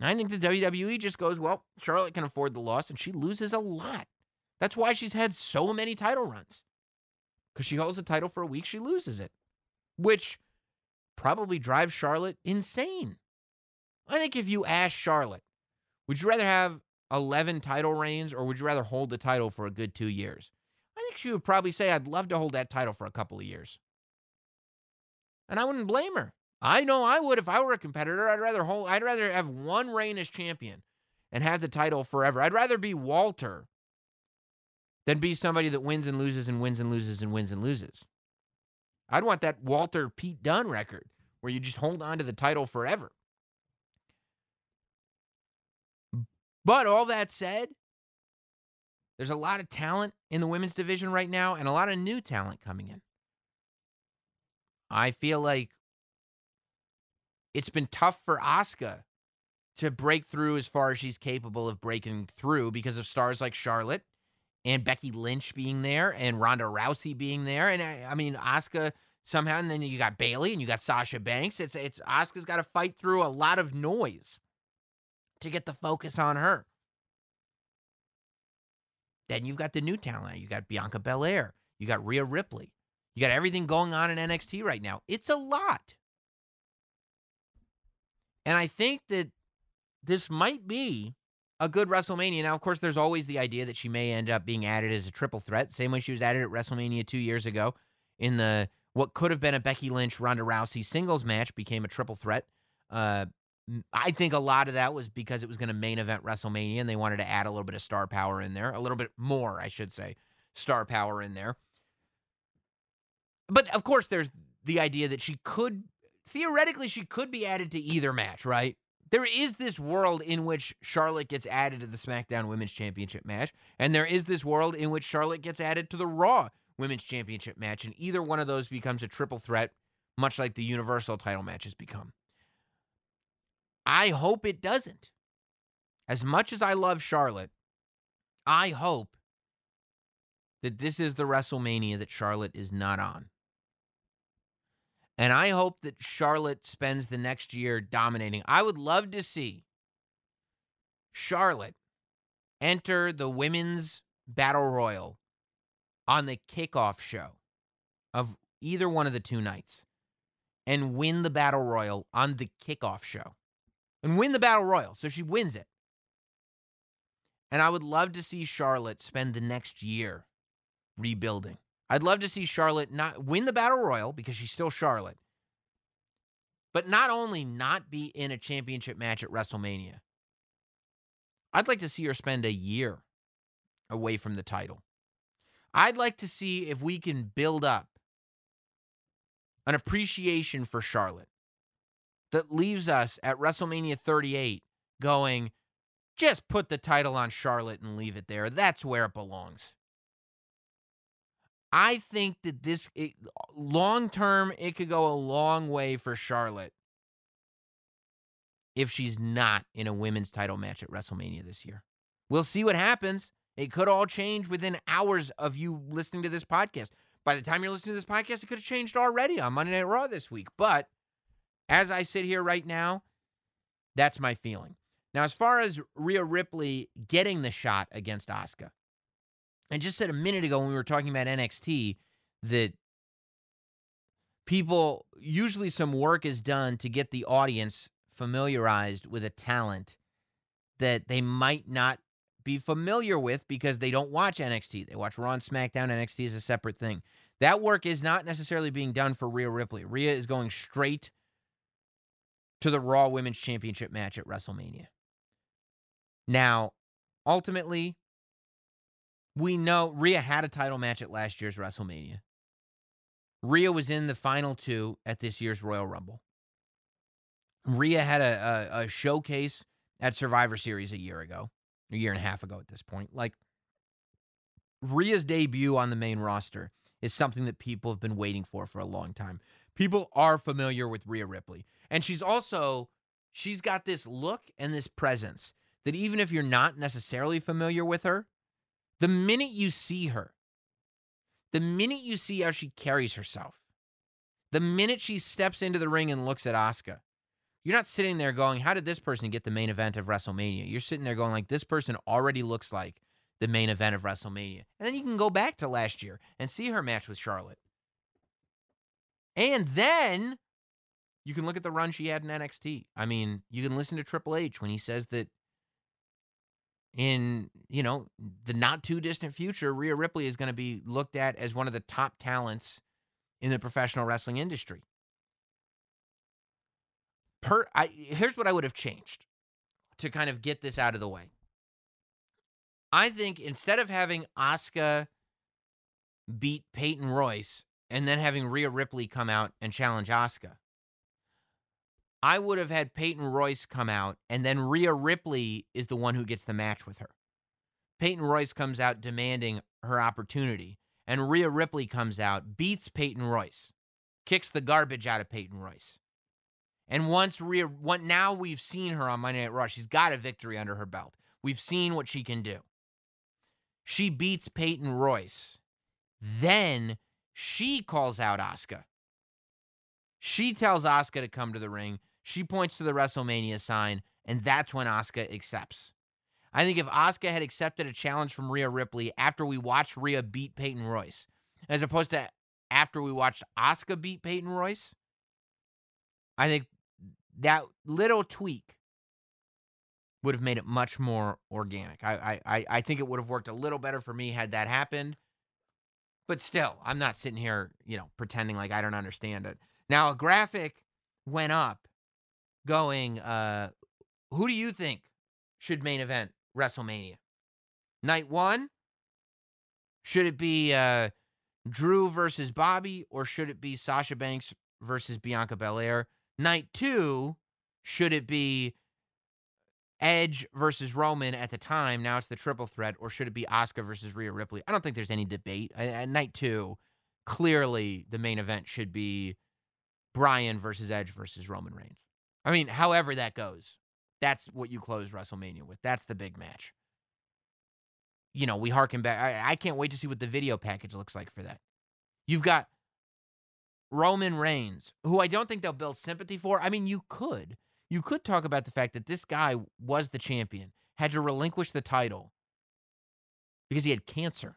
A: And I think the WWE just goes, well, Charlotte can afford the loss, and she loses a lot. That's why she's had so many title runs. Because she holds the title for a week, she loses it, which probably drives Charlotte insane. I think if you ask Charlotte, would you rather have 11 title reigns or would you rather hold the title for a good two years? I think she would probably say, I'd love to hold that title for a couple of years. And I wouldn't blame her. I know I would if I were a competitor. I'd rather hold I'd rather have one reign as champion and have the title forever. I'd rather be Walter than be somebody that wins and loses and wins and loses and wins and loses. I'd want that Walter Pete Dunne record where you just hold on to the title forever. But all that said, there's a lot of talent in the women's division right now and a lot of new talent coming in. I feel like it's been tough for Asuka to break through as far as she's capable of breaking through because of stars like Charlotte and Becky Lynch being there and Ronda Rousey being there. And I, I mean, Asuka somehow, and then you got Bayley and you got Sasha Banks. It's it's Asuka's got to fight through a lot of noise to get the focus on her. Then you've got the new talent. You got Bianca Belair. You got Rhea Ripley. You got everything going on in NXT right now. It's a lot. And I think that this might be a good WrestleMania. Now, of course, there's always the idea that she may end up being added as a triple threat, same way she was added at WrestleMania two years ago in the what could have been a Becky Lynch Ronda Rousey singles match became a triple threat. Uh, I think a lot of that was because it was going to main event WrestleMania and they wanted to add a little bit of star power in there, a little bit more, I should say, star power in there. But of course, there's the idea that she could theoretically she could be added to either match, right? There is this world in which Charlotte gets added to the SmackDown Women's Championship match, and there is this world in which Charlotte gets added to the Raw Women's Championship match, and either one of those becomes a triple threat, much like the Universal title matches become. I hope it doesn't. As much as I love Charlotte, I hope that this is the WrestleMania that Charlotte is not on. And I hope that Charlotte spends the next year dominating. I would love to see Charlotte enter the women's battle royal on the kickoff show of either one of the two nights and win the battle royal on the kickoff show and win the battle royal. So she wins it. And I would love to see Charlotte spend the next year rebuilding. I'd love to see Charlotte not win the battle royal because she's still Charlotte. But not only not be in a championship match at WrestleMania. I'd like to see her spend a year away from the title. I'd like to see if we can build up an appreciation for Charlotte that leaves us at WrestleMania 38 going, just put the title on Charlotte and leave it there. That's where it belongs. I think that this long term, it could go a long way for Charlotte if she's not in a women's title match at WrestleMania this year. We'll see what happens. It could all change within hours of you listening to this podcast. By the time you're listening to this podcast, it could have changed already on Monday Night Raw this week. But as I sit here right now, that's my feeling. Now, as far as Rhea Ripley getting the shot against Asuka, I just said a minute ago when we were talking about NXT that people usually some work is done to get the audience familiarized with a talent that they might not be familiar with because they don't watch NXT. They watch Raw and SmackDown. NXT is a separate thing. That work is not necessarily being done for Rhea Ripley. Rhea is going straight to the Raw Women's Championship match at WrestleMania. Now, ultimately, we know Rhea had a title match at last year's WrestleMania. Rhea was in the final two at this year's Royal Rumble. Rhea had a, a, a showcase at Survivor Series a year ago, a year and a half ago at this point. Like, Rhea's debut on the main roster is something that people have been waiting for for a long time. People are familiar with Rhea Ripley. And she's also, she's got this look and this presence that even if you're not necessarily familiar with her, the minute you see her, the minute you see how she carries herself, the minute she steps into the ring and looks at Asuka, you're not sitting there going, How did this person get the main event of WrestleMania? You're sitting there going, like, this person already looks like the main event of WrestleMania. And then you can go back to last year and see her match with Charlotte. And then you can look at the run she had in NXT. I mean, you can listen to Triple H when he says that in you know the not too distant future, Rhea Ripley is going to be looked at as one of the top talents in the professional wrestling industry. Per, I, here's what I would have changed to kind of get this out of the way. I think instead of having Asuka beat Peyton Royce and then having Rhea Ripley come out and challenge Asuka, I would have had Peyton Royce come out, and then Rhea Ripley is the one who gets the match with her. Peyton Royce comes out demanding her opportunity, and Rhea Ripley comes out, beats Peyton Royce, kicks the garbage out of Peyton Royce. And once Rhea, one, now we've seen her on Monday Night Raw. She's got a victory under her belt. We've seen what she can do. She beats Peyton Royce. Then she calls out Asuka. She tells Asuka to come to the ring. She points to the WrestleMania sign, and that's when Asuka accepts. I think if Asuka had accepted a challenge from Rhea Ripley after we watched Rhea beat Peyton Royce, as opposed to after we watched Asuka beat Peyton Royce, I think that little tweak would have made it much more organic. I I I think it would have worked a little better for me had that happened. But still, I'm not sitting here, you know, pretending like I don't understand it. Now, a graphic went up going, uh, who do you think should main event WrestleMania? Night one? Should it be uh, Drew versus Bobby, or should it be Sasha Banks versus Bianca Belair? Night two, should it be Edge versus Roman at the time? Now it's the triple threat, or should it be Asuka versus Rhea Ripley? I don't think there's any debate. At night two, clearly the main event should be Bryan versus Edge versus Roman Reigns. I mean, however that goes, that's what you close WrestleMania with. That's the big match. You know, we harken back. I, I can't wait to see what the video package looks like for that. You've got Roman Reigns, who I don't think they'll build sympathy for. I mean, you could. You could talk about the fact that this guy was the champion, had to relinquish the title because he had cancer,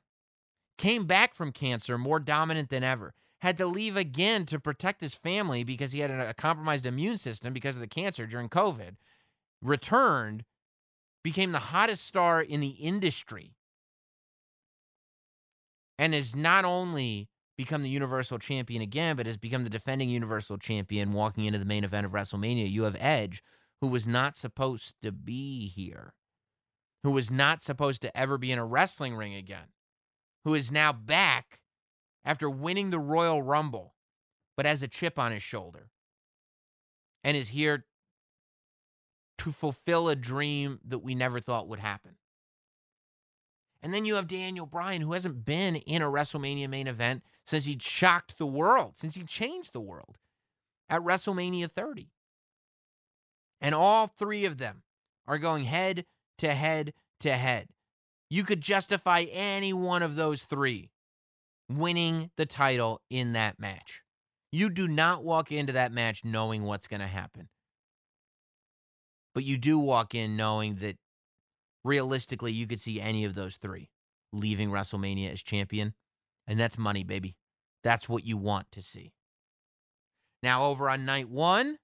A: came back from cancer more dominant than ever, had to leave again to protect his family because he had a, compromised immune system because of the cancer during COVID, returned, became the hottest star in the industry, and has not only become the Universal Champion again, but has become the defending Universal Champion walking into the main event of WrestleMania. You have Edge, who was not supposed to be here, who was not supposed to ever be in a wrestling ring again, who is now back after winning the Royal Rumble, but has a chip on his shoulder and is here to fulfill a dream that we never thought would happen. And then you have Daniel Bryan, who hasn't been in a WrestleMania main event since he shocked the world, since he changed the world at WrestleMania 30. And all three of them are going head to head to head. You could justify any one of those three winning the title in that match. You do not walk into that match knowing what's going to happen. But you do walk in knowing that realistically you could see any of those three leaving WrestleMania as champion. And that's money, baby. That's what you want to see. Now, over on night one,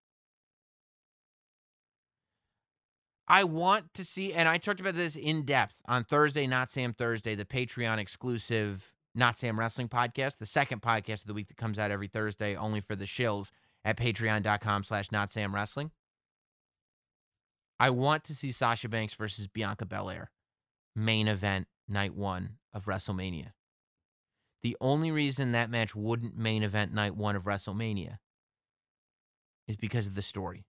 A: I want to see, and I talked about this in depth on Thursday, Not Sam Thursday, the Patreon exclusive Not Sam Wrestling podcast, the second podcast of the week that comes out every Thursday, only for the shills at patreon.com slash Not Sam Wrestling. I want to see Sasha Banks versus Bianca Belair, main event, night one of WrestleMania. The only reason that match wouldn't main event night one of WrestleMania is because of the story.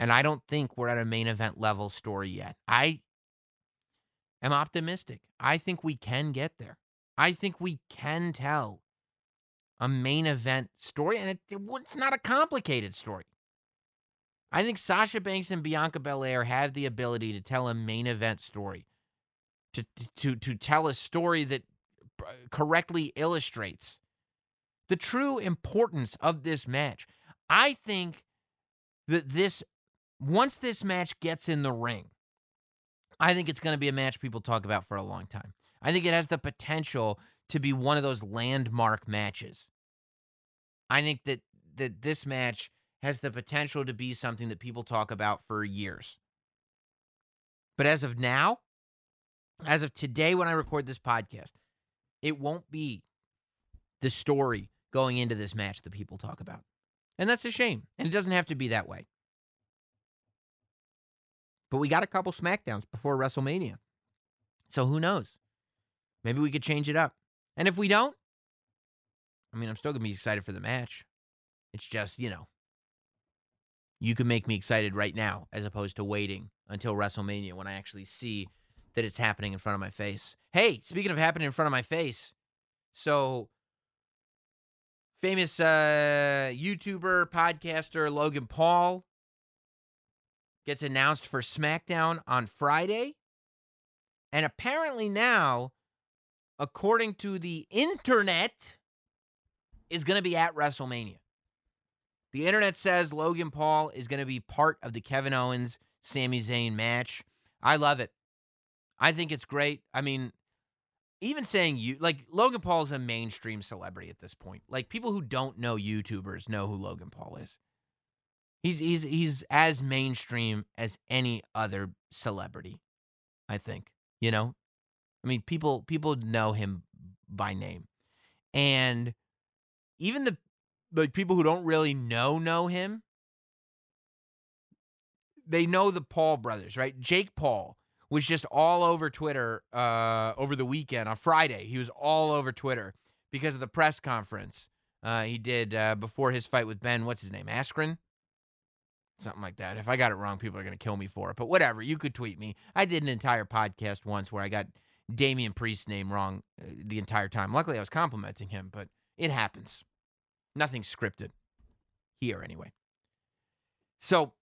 A: And I don't think we're at a main event level story yet. I am optimistic. I think we can get there. I think we can tell a main event story, and it, it's not a complicated story. I think Sasha Banks and Bianca Belair have the ability to tell a main event story, to to to tell a story that uh, correctly illustrates the true importance of this match. I think that this once this match gets in the ring, I think it's going to be a match people talk about for a long time. I think it has the potential to be one of those landmark matches. I think that that this match has the potential to be something that people talk about for years. But as of now, as of today when I record this podcast, it won't be the story going into this match that people talk about. And that's a shame. And it doesn't have to be that way. But we got a couple SmackDowns before WrestleMania. So who knows? Maybe we could change it up. And if we don't, I mean, I'm still going to be excited for the match. It's just, you know, you can make me excited right now as opposed to waiting until WrestleMania when I actually see that it's happening in front of my face. Hey, speaking of happening in front of my face, so famous uh, YouTuber, podcaster Logan Paul gets announced for SmackDown on Friday. And apparently now, according to the internet, is going to be at WrestleMania. The internet says Logan Paul is going to be part of the Kevin Owens Sami Zayn match. I love it. I think it's great. I mean, even saying you like Logan Paul is a mainstream celebrity at this point. Like people who don't know YouTubers know who Logan Paul is. He's he's he's as mainstream as any other celebrity, I think. You know? I mean, people people know him by name. And even the like people who don't really know know him, they know the Paul brothers, right? Jake Paul was just all over Twitter uh, over the weekend on Friday. He was all over Twitter because of the press conference uh, he did uh, before his fight with Ben. What's his name? Askren? Something like that. If I got it wrong, people are going to kill me for it. But whatever. You could tweet me. I did an entire podcast once where I got Damian Priest's name wrong uh, the entire time. Luckily, I was complimenting him, but it happens. Nothing scripted here, anyway. So,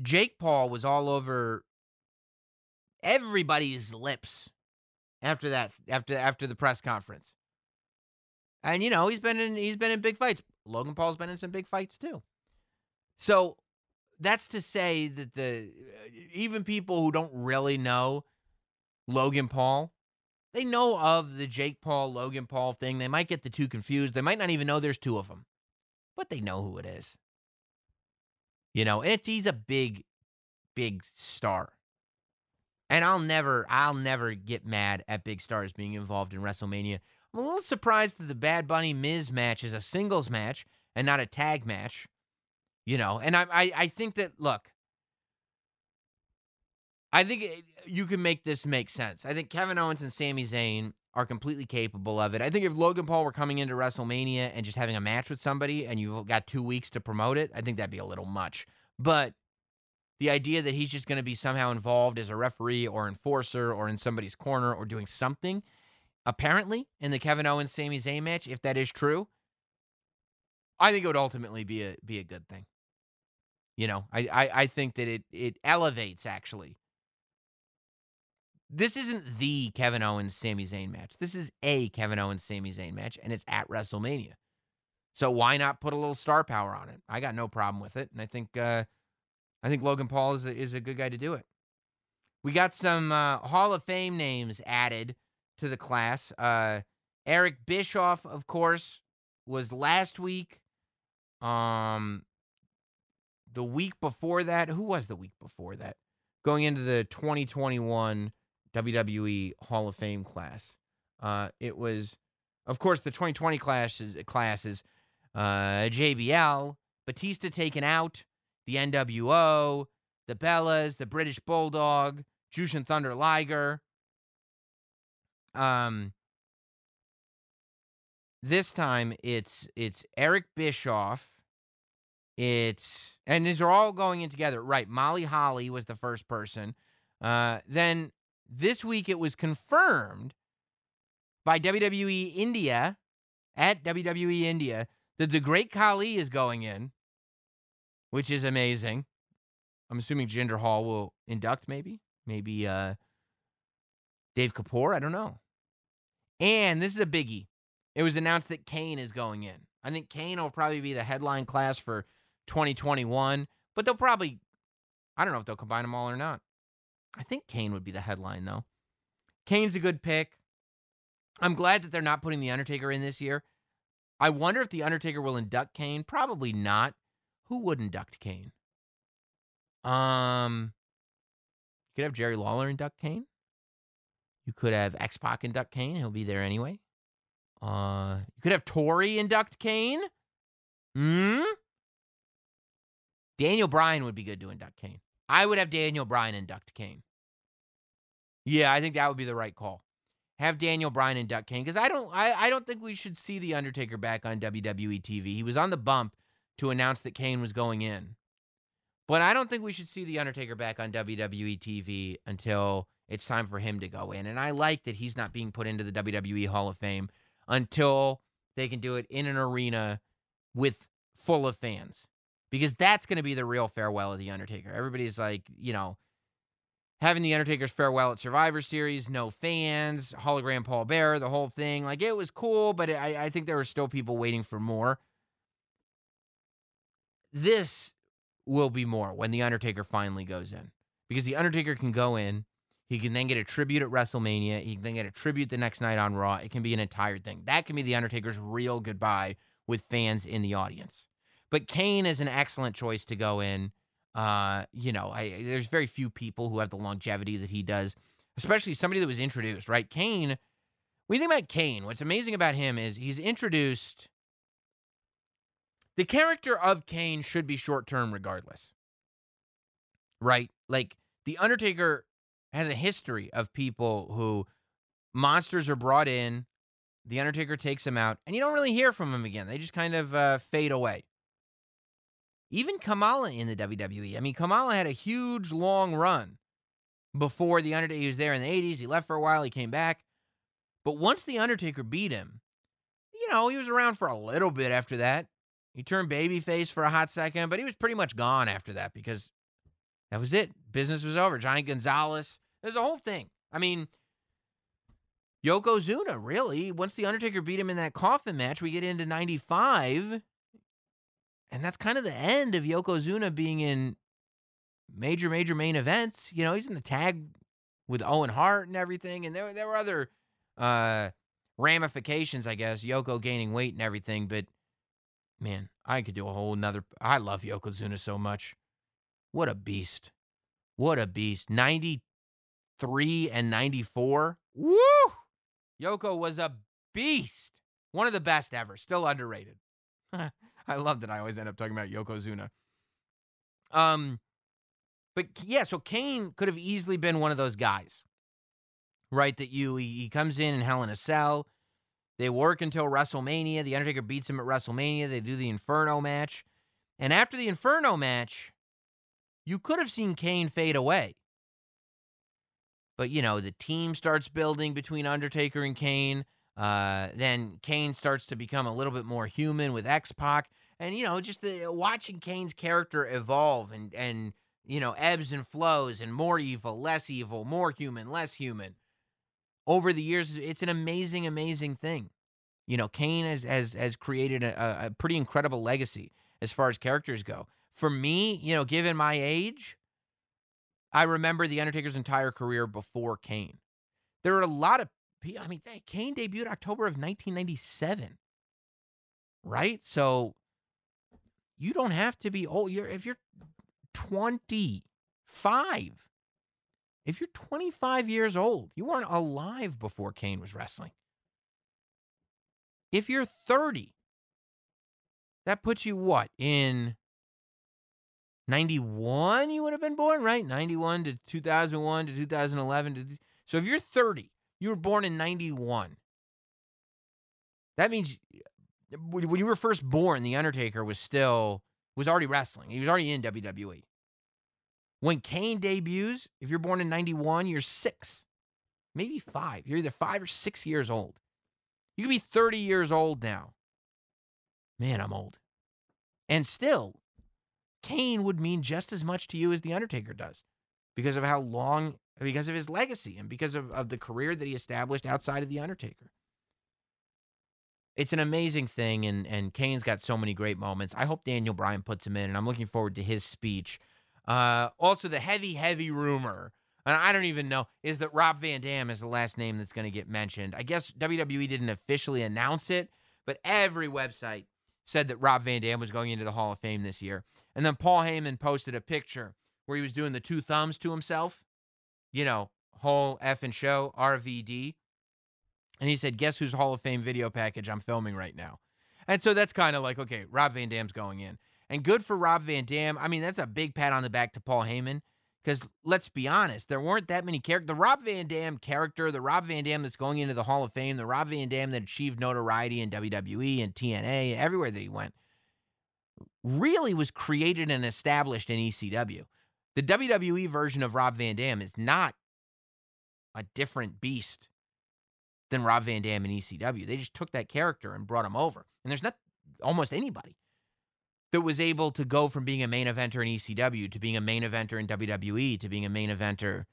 A: Jake Paul was all over everybody's lips after that after after the press conference. And you know, he's been in he's been in big fights. Logan Paul's been in some big fights too. So that's to say that the uh, even people who don't really know Logan Paul, they know of the Jake Paul Logan Paul thing. They might get the two confused. They might not even know there's two of them. But they know who it is. You know, and it's he's a big big star. And I'll never I'll never get mad at big stars being involved in WrestleMania. I'm a little surprised that the Bad Bunny Miz match is a singles match and not a tag match. You know, and I, I, I think that look, I think it, you can make this make sense. I think Kevin Owens and Sami Zayn are completely capable of it. I think if Logan Paul were coming into WrestleMania and just having a match with somebody and you've got two weeks to promote it, I think that'd be a little much. But the idea that he's just going to be somehow involved as a referee or enforcer or in somebody's corner or doing something, apparently, in the Kevin Owens Sami Zayn match, if that is true, I think it would ultimately be a be a good thing. You know, I I, I think that it it elevates actually this isn't the Kevin Owens Sami Zayn match. This is a Kevin Owens Sami Zayn match, and it's at WrestleMania. So why not put a little star power on it? I got no problem with it, and I think uh, I think Logan Paul is a, is a good guy to do it. We got some uh, Hall of Fame names added to the class. Uh, Eric Bischoff, of course, was last week. Um, the week before that, who was the week before that? Going into the 2021 WWE Hall of Fame class. Uh, it was, of course, the 2020 classes, classes uh, JBL, Batista taken out, the NWO, the Bellas, the British Bulldog, Jushin Thunder Liger. Um, this time it's it's Eric Bischoff. It's and these are all going in together, right? Molly Holly was the first person. Uh, then this week it was confirmed by WWE India at WWE India that the Great Khali is going in, which is amazing. I'm assuming Jinder Mahal will induct, maybe, maybe uh, Dave Kapoor. I don't know. And this is a biggie. It was announced that Kane is going in. I think Kane will probably be the headline class for 2021, but they'll probably, I don't know if they'll combine them all or not. I think Kane would be the headline, though. Kane's a good pick. I'm glad that they're not putting The Undertaker in this year. I wonder if The Undertaker will induct Kane. Probably not. Who would induct Kane? Um, you could have Jerry Lawler induct Kane. You could have X Pac induct Kane. He'll be there anyway. Uh, you could have Tori induct Kane. Hmm. Daniel Bryan would be good to induct Kane. I would have Daniel Bryan induct Kane. Yeah, I think that would be the right call. Have Daniel Bryan induct Kane because I don't I, I don't think we should see the Undertaker back on WWE TV. He was on the bump to announce that Kane was going in. But I don't think we should see the Undertaker back on WWE TV until it's time for him to go in. And I like that he's not being put into the WWE Hall of Fame until they can do it in an arena with full of fans because that's going to be the real farewell of the Undertaker. Everybody's like, you know, having the Undertaker's farewell at Survivor Series, no fans, hologram Paul Bearer, the whole thing. Like it was cool, but I, I think there were still people waiting for more. This will be more when the Undertaker finally goes in, because the Undertaker can go in. He can then get a tribute at WrestleMania. He can then get a tribute the next night on Raw. It can be an entire thing. That can be the Undertaker's real goodbye with fans in the audience. But Kane is an excellent choice to go in. Uh, you know, I, there's very few people who have the longevity that he does, especially somebody that was introduced, right? Kane, when you think about Kane, what's amazing about him is he's introduced. The character of Kane should be short term regardless, right? Like, The Undertaker has a history of people who monsters are brought in, The Undertaker takes them out, and you don't really hear from them again. They just kind of uh, fade away. Even Kamala in the WWE. I mean, Kamala had a huge long run before The Undertaker. He was there in the 80s. He left for a while. He came back. But once The Undertaker beat him, you know, he was around for a little bit after that. He turned babyface for a hot second, but he was pretty much gone after that because that was it. Business was over. Giant Gonzalez. There's a whole thing. I mean, Yokozuna, really. Once The Undertaker beat him in that coffin match, we get into 95. And that's kind of the end of Yokozuna being in major, major main events. You know, he's in the tag with Owen Hart and everything. And there, there were other uh, ramifications, I guess, Yoko gaining weight and everything. But man, I could do a whole nother. I love Yokozuna so much. What a beast. What a beast. 93 and 94. Woo! Yoko was a beast. One of the best ever. Still underrated. (laughs) I love that I always end up talking about Yokozuna. Um, but yeah, so Kane could have easily been one of those guys, right? That you he, he comes in and Hell in a Cell. They work until WrestleMania. The Undertaker beats him at WrestleMania. They do the Inferno match. And after the Inferno match, you could have seen Kane fade away. But, you know, the team starts building between Undertaker and Kane. Uh, then Kane starts to become a little bit more human with X Pac. And, you know, just the, watching Kane's character evolve and, and, you know, ebbs and flows and more evil, less evil, more human, less human. Over the years, it's an amazing, amazing thing. You know, Kane has has, has created a, a pretty incredible legacy as far as characters go. For me, you know, given my age, I remember the Undertaker's entire career before Kane. There are a lot of. I mean, Kane debuted October of 1997, right? So you don't have to be old. You're if you're 25, if you're 25 years old, you weren't alive before Kane was wrestling. If you're 30, that puts you what in 91 you would have been born, right? 91 to 2001 to 2011 to So if you're 30, you were born in 91. That means uh, when you were first born, the Undertaker was still was already wrestling. He was already in WWE. When Kane debuts, if you're born in 91, you're six, maybe five. You're either five or six years old. You could be 30 years old now. Man, I'm old. And still, Kane would mean just as much to you as The Undertaker does because of how long, because of his legacy and because of, of the career that he established outside of The Undertaker. It's an amazing thing, and, and Kane's got so many great moments. I hope Daniel Bryan puts him in, and I'm looking forward to his speech uh, also, the heavy, heavy rumor, and I don't even know, is that Rob Van Dam is the last name that's going to get mentioned. I guess WWE didn't officially announce it, but every website said that Rob Van Dam was going into the Hall of Fame this year. And then Paul Heyman posted a picture where he was doing the two thumbs to himself, you know, whole effing show, RVD. And he said, Guess whose Hall of Fame video package I'm filming right now? And so that's kind of like, okay, Rob Van Dam's going in. And good for Rob Van Dam. I mean, that's a big pat on the back to Paul Heyman. Because let's be honest, there weren't that many characters. The Rob Van Dam character, the Rob Van Dam that's going into the Hall of Fame, the Rob Van Dam that achieved notoriety in WWE and TNA, everywhere that he went, really was created and established in ECW. The WWE version of Rob Van Dam is not a different beast than Rob Van Dam in ECW. They just took that character and brought him over. And there's not almost anybody that was able to go from being a main eventer in ECW to being a main eventer in WWE to being a main eventer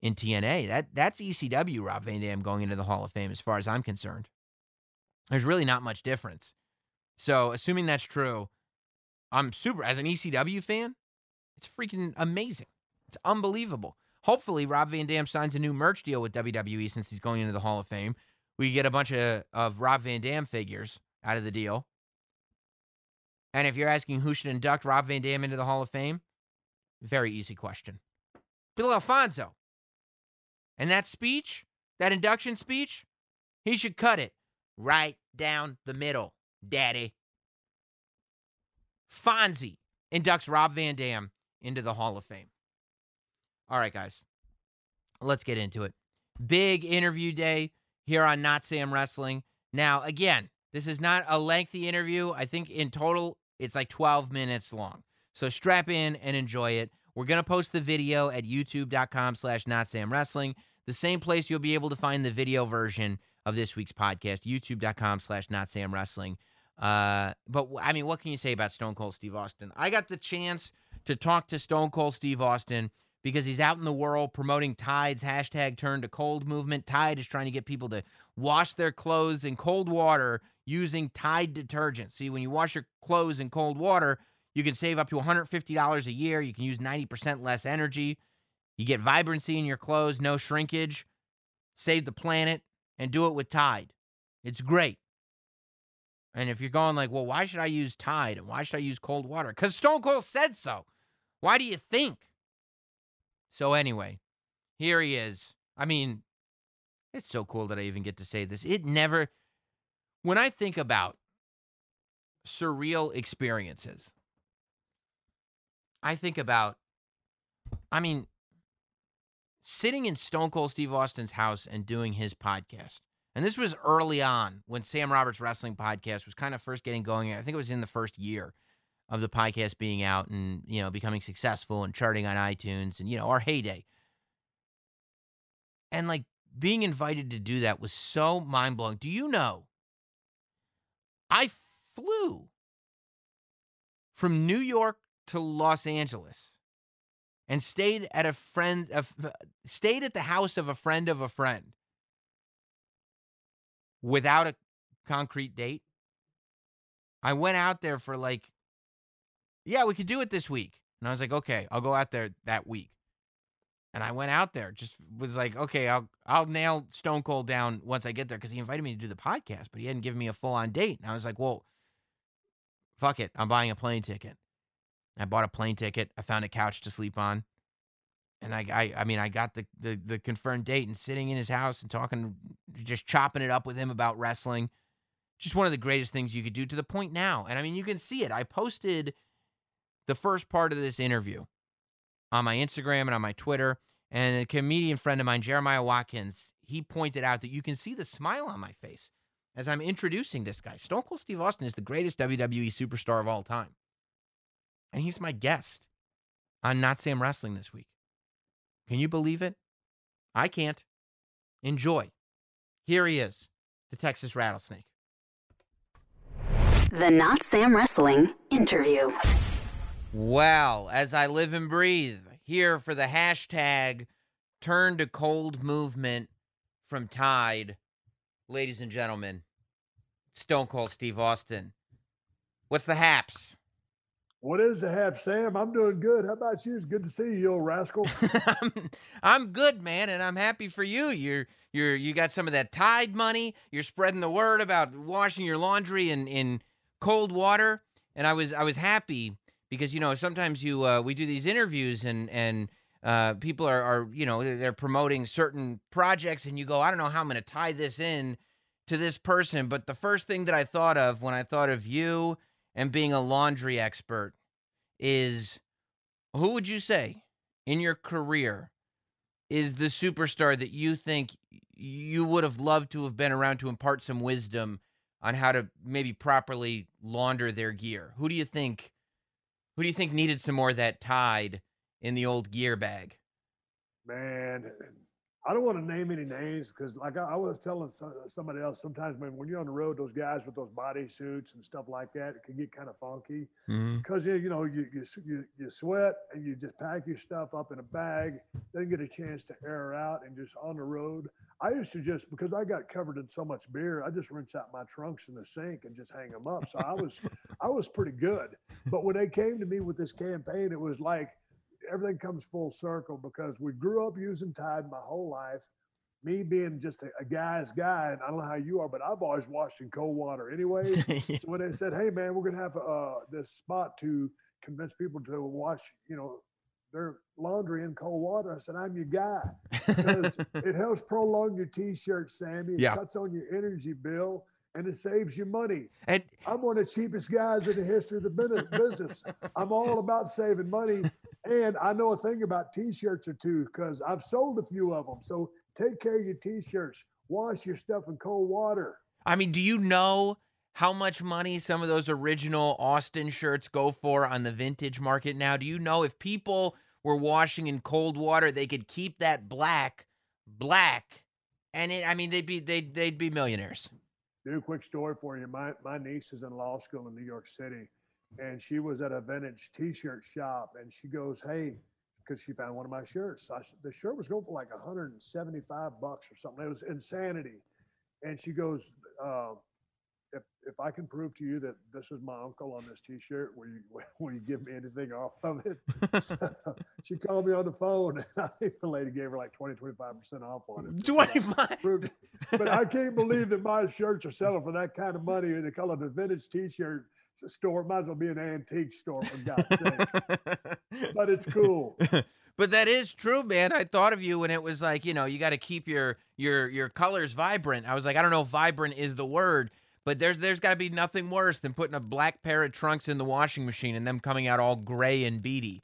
A: in TNA. That that's ECW Rob Van Dam going into the Hall of Fame as far as I'm concerned. There's really not much difference. So, assuming that's true, I'm super as an ECW fan, it's freaking amazing. It's unbelievable. Hopefully, Rob Van Dam signs a new merch deal with WWE since he's going into the Hall of Fame. We get a bunch of, of Rob Van Dam figures out of the deal. And if you're asking who should induct Rob Van Dam into the Hall of Fame, very easy question. Bill Alfonso. And that speech, that induction speech, he should cut it right down the middle, daddy. Fonzie inducts Rob Van Dam into the Hall of Fame. All right, guys, let's get into it. Big interview day here on Not Sam Wrestling. Now, again, this is not a lengthy interview. I think in total, it's like 12 minutes long. So strap in and enjoy it. We're going to post the video at youtube.com slash not Sam Wrestling, the same place you'll be able to find the video version of this week's podcast, youtube.com slash not Sam Wrestling. Uh, but I mean, what can you say about Stone Cold Steve Austin? I got the chance to talk to Stone Cold Steve Austin because he's out in the world promoting Tide's hashtag turn to cold movement. Tide is trying to get people to wash their clothes in cold water using Tide detergent. See, when you wash your clothes in cold water, you can save up to $150 a year. You can use 90% less energy. You get vibrancy in your clothes, no shrinkage. Save the planet and do it with Tide. It's great. And if you're going like, well, why should I use Tide and why should I use cold water? Because Stone Cold said so. Why do you think? So, anyway, here he is. I mean, it's so cool that I even get to say this. It never, when I think about surreal experiences, I think about, I mean, sitting in Stone Cold Steve Austin's house and doing his podcast. And this was early on when Sam Roberts Wrestling Podcast was kind of first getting going. I think it was in the first year of the podcast being out and, you know, becoming successful and charting on iTunes and, you know, our heyday. And like being invited to do that was so mind blowing. Do you know? I flew from New York to Los Angeles and stayed at a friend of uh, stayed at the house of a friend of a friend without a concrete date. I went out there for like yeah, we could do it this week. And I was like, "Okay, I'll go out there that week." And I went out there, just was like, "Okay, I'll I'll nail Stone Cold down once I get there cuz he invited me to do the podcast, but he hadn't given me a full-on date." And I was like, "Well, fuck it. I'm buying a plane ticket." I bought a plane ticket. I found a couch to sleep on. And I, I, I mean, I got the, the, the confirmed date and sitting in his house and talking, just chopping it up with him about wrestling. Just one of the greatest things you could do to the point now. And I mean, you can see it. I posted the first part of this interview on my Instagram and on my Twitter. And a comedian friend of mine, Jeremiah Watkins, he pointed out that you can see the smile on my face as I'm introducing this guy. Stone Cold Steve Austin is the greatest WWE superstar of all time and he's my guest on Not Sam Wrestling this week. Can you believe it? I can't. Enjoy. Here he is, the Texas Rattlesnake.
B: The Not Sam Wrestling interview.
A: Well, as I live and breathe, here for the hashtag turn to cold movement from Tide, ladies and gentlemen, Stone Cold Steve Austin. What's the haps?
D: What is the hap, Sam? I'm doing good. How about you? It's good to see you, you old rascal. (laughs)
A: I'm, I'm good, man, and I'm happy for you. You're you're you got some of that Tide money. You're spreading the word about washing your laundry in in cold water, and I was I was happy because you know sometimes you uh, we do these interviews and and uh, people are are you know they're promoting certain projects, and you go I don't know how I'm going to tie this in to this person, but the first thing that I thought of when I thought of you and being a laundry expert is who would you say in your career is the superstar that you think you would have loved to have been around to impart some wisdom on how to maybe properly launder their gear? Who do you think who do you think needed some more of that tide in the old gear bag?
D: Man, I don't want to name any names because, like I, I was telling some, somebody else, sometimes when, when you're on the road, those guys with those body suits and stuff like that, it can get kind of funky because
A: Mm-hmm.
D: you, you know you, you you you sweat and you just pack your stuff up in a bag, then get a chance to air out and just on the road. I used to just because I got covered in so much beer, I just rinse out my trunks in the sink and just hang them up. So I was (laughs) I was pretty good. But when they came to me with this campaign, it was like everything comes full circle because we grew up using Tide my whole life. Me being just a, a guy's guy, and I don't know how you are, but I've always washed in cold water anyway. (laughs) so when they said, "Hey, man, we're gonna have uh, this spot to convince people to wash," you know, their laundry in cold water, I said, "I'm your guy (laughs) because it helps prolong your T-shirt, Sammy. It
A: Yeah.
D: cuts on your energy bill." And it saves you money.
A: and
D: I'm one of the cheapest guys in the history of the business. I'm all about saving money. And I know a thing about t-shirts or two because I've sold a few of them. So take care of your t-shirts. Wash your stuff in cold water.
A: I mean, do you know how much money some of those original Austin shirts go for on the vintage market now? Do you know if people were washing in cold water, they could keep that black black and it, I mean they'd be they'd they'd be millionaires.
D: Do a quick story for you. My my niece is in law school in New York City, and she was at a vintage T-shirt shop, and she goes, "Hey," because she found one of my shirts. I the shirt was going for like 175 bucks or something. It was insanity. And she goes, uh, "If if I can prove to you that this is my uncle on this T-shirt, will you (laughs) will you give me anything off of it?" So (laughs) she called me on the phone, (laughs) and I think the lady gave her like 20, 25 percent off on it.
A: Twenty five.
D: But I can't believe that my shirts are selling for that kind of money in the color of a vintage T-shirt store. Might as well be an antique store for God's sake. But it's cool.
A: But that is true, man. I thought of you when it was like, you know, you got to keep your your your colors vibrant. I was like, I don't know if vibrant is the word, but there's there's got to be nothing worse than putting a black pair of trunks in the washing machine and them coming out all gray and beady.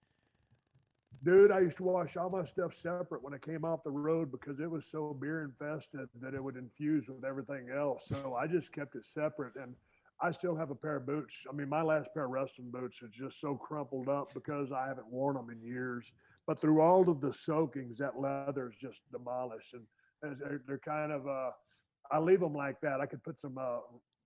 D: Dude, I used to wash all my stuff separate when I came off the road because it was so beer infested that it would infuse with everything else. So I just kept it separate. And I still have a pair of boots. I mean, my last pair of wrestling boots is just so crumpled up because I haven't worn them in years. But through all of the soakings, that leather is just demolished. And they're, they're kind of, uh, I leave them like that. I could put some uh,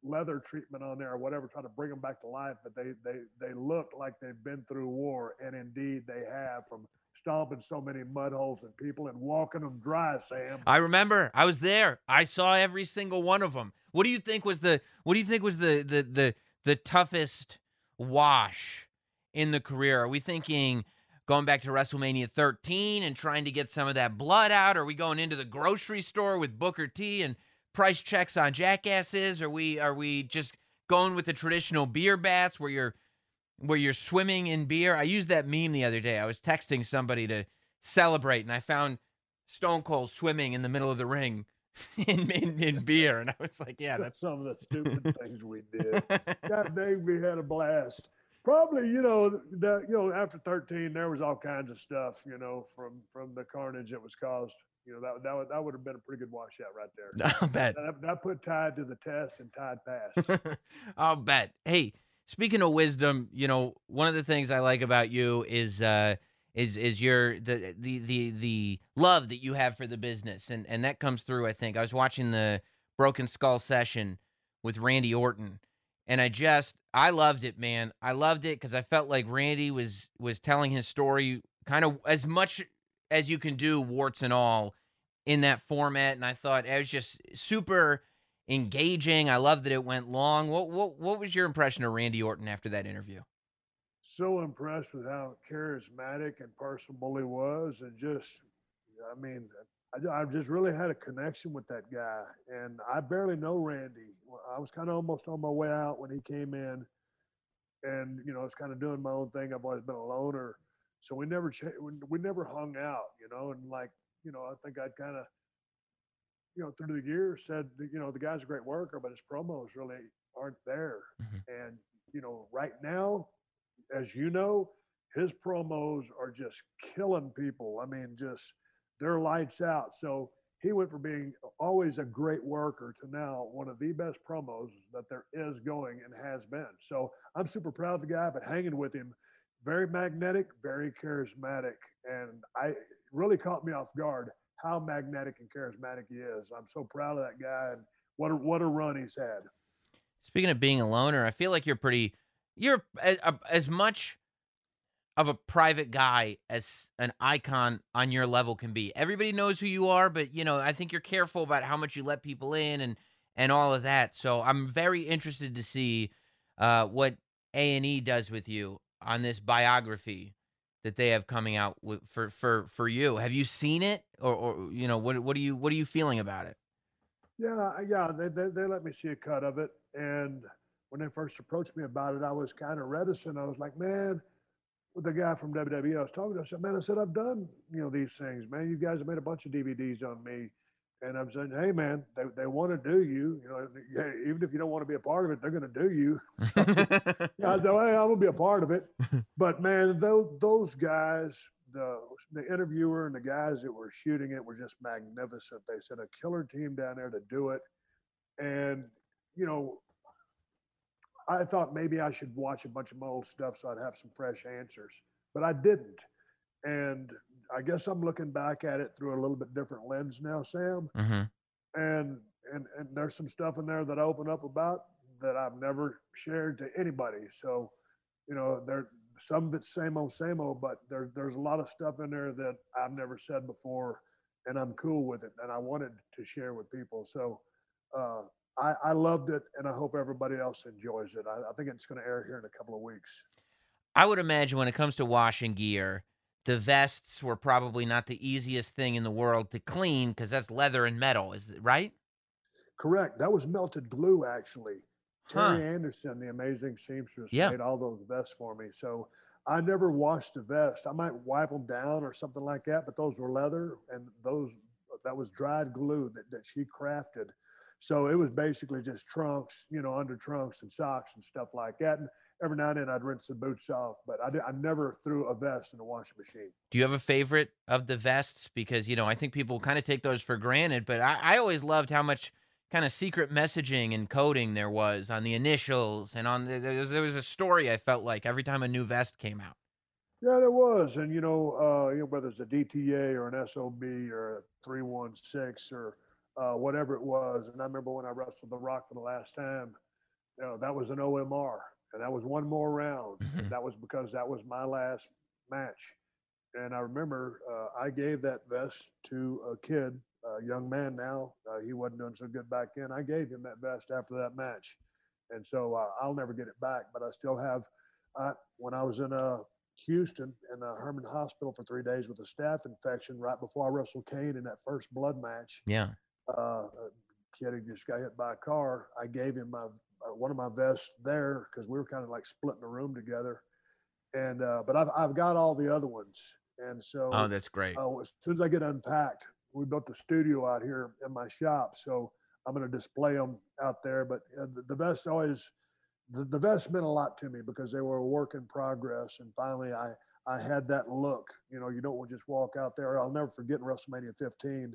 D: leather treatment on there or whatever, try to bring them back to life. But they they they look like they've been through war, and indeed they have from stomping so many mud holes in people and walking them dry. Sam,
A: I remember. I was there. I saw every single one of them. What do you think was the What do you think was the the the the toughest wash in the career? Are we thinking? Going back to WrestleMania 13 and trying to get some of that blood out? Are we going into the grocery store with Booker T and price checks on jackasses? Are we are we just going with the traditional beer baths where you're where you're swimming in beer? I used that meme the other day. I was texting somebody to celebrate, and I found Stone Cold swimming in the middle of the ring (laughs) in in, in beer, and I was like, "Yeah, that's
D: some of the stupid (laughs) things we did." God dang, we had a blast. Probably, you know, that you know, after 13, there was all kinds of stuff, you know, from from the carnage that was caused you know that that would, that would have been a pretty good washout right there. (laughs)
A: I'll bet.
D: That, that put Tide to the test, and Tide passed. (laughs)
A: I'll bet. Hey, speaking of wisdom, you know one of the things I like about you is uh, is is your the the the the love that you have for the business, and and that comes through. I think I was watching the Broken Skull session with Randy Orton, and I just I loved it, man. I loved it because I felt like Randy was was telling his story kind of as much as you can do, warts and all, in that format. And I thought it was just super engaging. I love that it went long. What what what was your impression of Randy Orton after that interview?
D: So impressed with how charismatic and personable he was, and just, I mean, I, I just really had a connection with that guy. And I barely know Randy. I was kind of almost on my way out when he came in, and you know, I was kind of doing my own thing. I've always been a loner so we never cha- we never hung out, you know, and like you know, I think I'd kind of you know through the years said that, you know the guy's a great worker, but his promos really aren't there.
A: Mhm.
D: And you know, right now, as you know, his promos are just killing people. I mean, just they're lights out. So he went from being always a great worker to now one of the best promos that there is going and has been. So I'm super proud of the guy, but hanging with him very magnetic, very charismatic, and I really caught me off guard how magnetic and charismatic he is. I'm so proud of that guy, and what a, what a run he's had.
A: Speaking of being a loner, I feel like you're pretty you're as, as much of a private guy as an icon on your level can be. Everybody knows who you are, but you know, I think you're careful about how much you let people in and and all of that. So I'm very interested to see uh, what A and E does with you on this biography that they have coming out for for for you. Have you seen it, or, or you know what what are you what are you feeling about it?
D: Yeah, yeah, they, they they let me see a cut of it, and when they first approached me about it, I was kind of reticent. I was like, man, the guy from WWE I was talking to, I said, man, I said I've done you know these things, man. You guys have made a bunch of DVDs on me. And I'm saying, hey man, they, they want to do you. You know, even if you don't want to be a part of it, they're going to do you. (laughs) yeah, I said, hey, I'm gonna be a part of it. (laughs) But man, those those guys, the the interviewer and the guys that were shooting it were just magnificent. They sent a killer team down there to do it, and you know, I thought maybe I should watch a bunch of my old stuff so I'd have some fresh answers, but I didn't. And I guess I'm looking back at it through a little bit different lens now, Sam.
A: hmm
D: And and and there's some stuff in there that I open up about that I've never shared to anybody. So, you know, there some of it's same old, same old, but there there's a lot of stuff in there that I've never said before, and I'm cool with it, and I wanted to share with people. So, uh, I I loved it, and I hope everybody else enjoys it. I, I think it's going to air here in a couple of weeks.
A: I would imagine when it comes to washing gear, the vests were probably not the easiest thing in the world to clean because that's leather and metal. Is it right?
D: Correct. That was melted glue, actually.
A: Huh.
D: Terry Anderson, the amazing seamstress,
A: Yeah.
D: made all those vests for me. So I never washed the vest. I might wipe them down or something like that, but those were leather and those that was dried glue that, that she crafted. So it was basically just trunks, you know, under trunks and socks and stuff like that. And every now and then I'd rinse the boots off, but I, did, I never threw a vest in a washing machine.
A: Do you have a favorite of the vests? Because, you know, I think people kind of take those for granted, but I, I always loved how much kind of secret messaging and coding there was on the initials and on the, there was, there was a story I felt like every time a new vest came out.
D: Yeah, there was, and you know, uh, you know, whether it's a DTA or an SOB or a three one six or uh, whatever it was. And I remember when I wrestled The Rock for the last time, you know, that was an OMR, and that was one more round.
A: Mhm.
D: That was because that was my last match. And I remember uh, I gave that vest to a kid, a young man now. Uh, he wasn't doing so good back then. I gave him that vest after that match. And so uh, I'll never get it back, but I still have. Uh, when I was in uh, Houston in the Hermann Hospital for three days with a staph infection right before I wrestled Kane in that first blood match,
A: Yeah.
D: Uh, kid who just got hit by a car. I gave him my uh, one of my vests there because we were kind of like splitting the room together. And uh, but I've I've got all the other ones, and so
A: Oh, that's great.
D: uh, as soon as I get unpacked, we built the studio out here in my shop, so I'm going to display them out there. But uh, the, the vest always, the, the vest meant a lot to me because they were a work in progress, and finally I I had that look. You know, you don't just walk out there. I'll never forget in WrestleMania 15.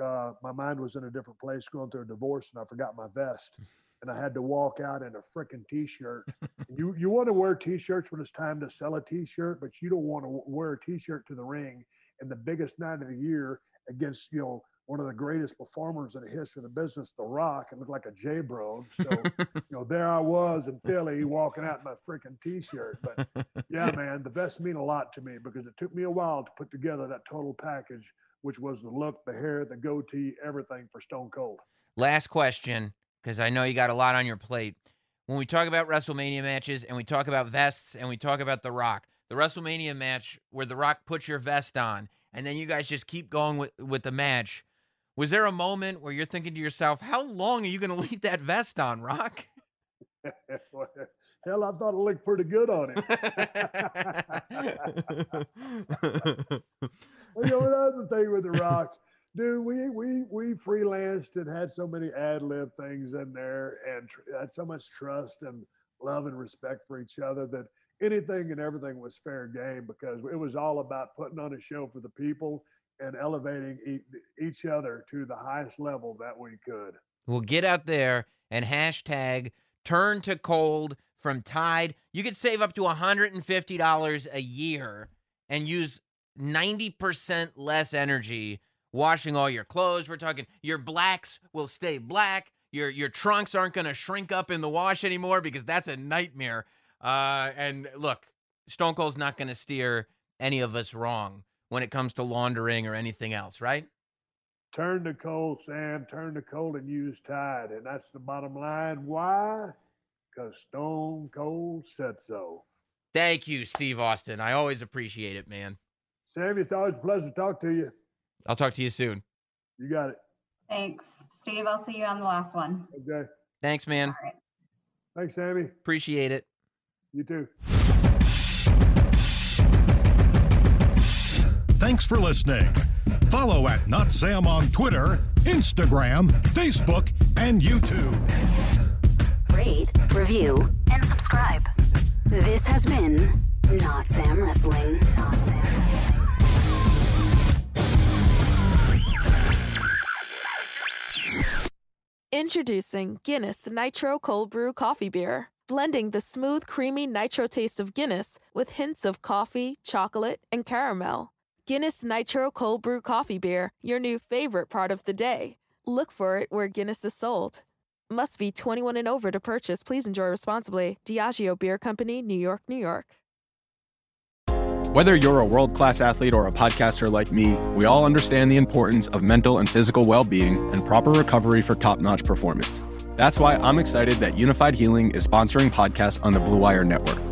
D: Uh, my mind was in a different place going through a divorce, and I forgot my vest. (laughs) And I had to walk out in a freaking t-shirt. (laughs) you you want to wear t-shirts when it's time to sell a t-shirt, but you don't want to wear a t-shirt to the ring in the biggest night of the year against you know one of the greatest performers in the history of the business, The Rock, and look like a J bro. So (laughs) you know there I was in Philly walking out in my freaking t-shirt. But yeah, man, the vest mean a lot to me because it took me a while to put together that total package, which was the look, the hair, the goatee, everything for Stone Cold.
A: Last question, because I know you got a lot on your plate. When we talk about WrestleMania matches and we talk about vests and we talk about The Rock, the WrestleMania match where The Rock puts your vest on and then you guys just keep going with, with the match, was there a moment where you're thinking to yourself, how long are you going (laughs) to leave that vest on, Rock? (laughs)
D: Hell, I thought it looked pretty good on him. (laughs) Well, you know, another thing with The Rock, dude, we we we freelanced and had so many ad lib things in there, and tr- had so much trust and love and respect for each other that anything and everything was fair game because it was all about putting on a show for the people and elevating e- each other to the highest level that we could.
A: Well, get out there and hashtag turn to cold from Tide. You could save up to $150 a year and use 90% less energy washing all your clothes. We're talking your blacks will stay black. Your your trunks aren't going to shrink up in the wash anymore because that's a nightmare. Uh, and look, Stone Cold's not going to steer any of us wrong when it comes to laundering or anything else, right?
D: Turn to cold, Sam. Turn to cold and use Tide, and that's the bottom line. Why? Because Stone Cold said so.
A: Thank you, Steve Austin. I always appreciate it, man.
D: Sammy, it's always a pleasure to talk to you.
A: I'll talk to you soon.
D: You got it.
E: Thanks. Steve, I'll see you on the last one.
D: Okay.
A: Thanks, man.
E: All right.
D: Thanks, Sammy.
A: Appreciate it.
D: You too.
C: Thanks for listening. Follow at Not Sam on Twitter, Instagram, Facebook, and YouTube.
B: Rate, review, and subscribe. This has been Not Sam Wrestling. Not Sam.
F: Introducing Guinness Nitro Cold Brew Coffee Beer, blending the smooth, creamy nitro taste of Guinness with hints of coffee, chocolate, and caramel. Guinness Nitro Cold Brew Coffee Beer, your new favorite part of the day. Look for it where Guinness is sold. Must be 21 and over to purchase. Please enjoy responsibly. Diageo Beer Company, New York, New York.
G: Whether you're a world class athlete or a podcaster like me, we all understand the importance of mental and physical well being and proper recovery for top notch performance. That's why I'm excited that Unifyd Healing is sponsoring podcasts on the Blue Wire Network.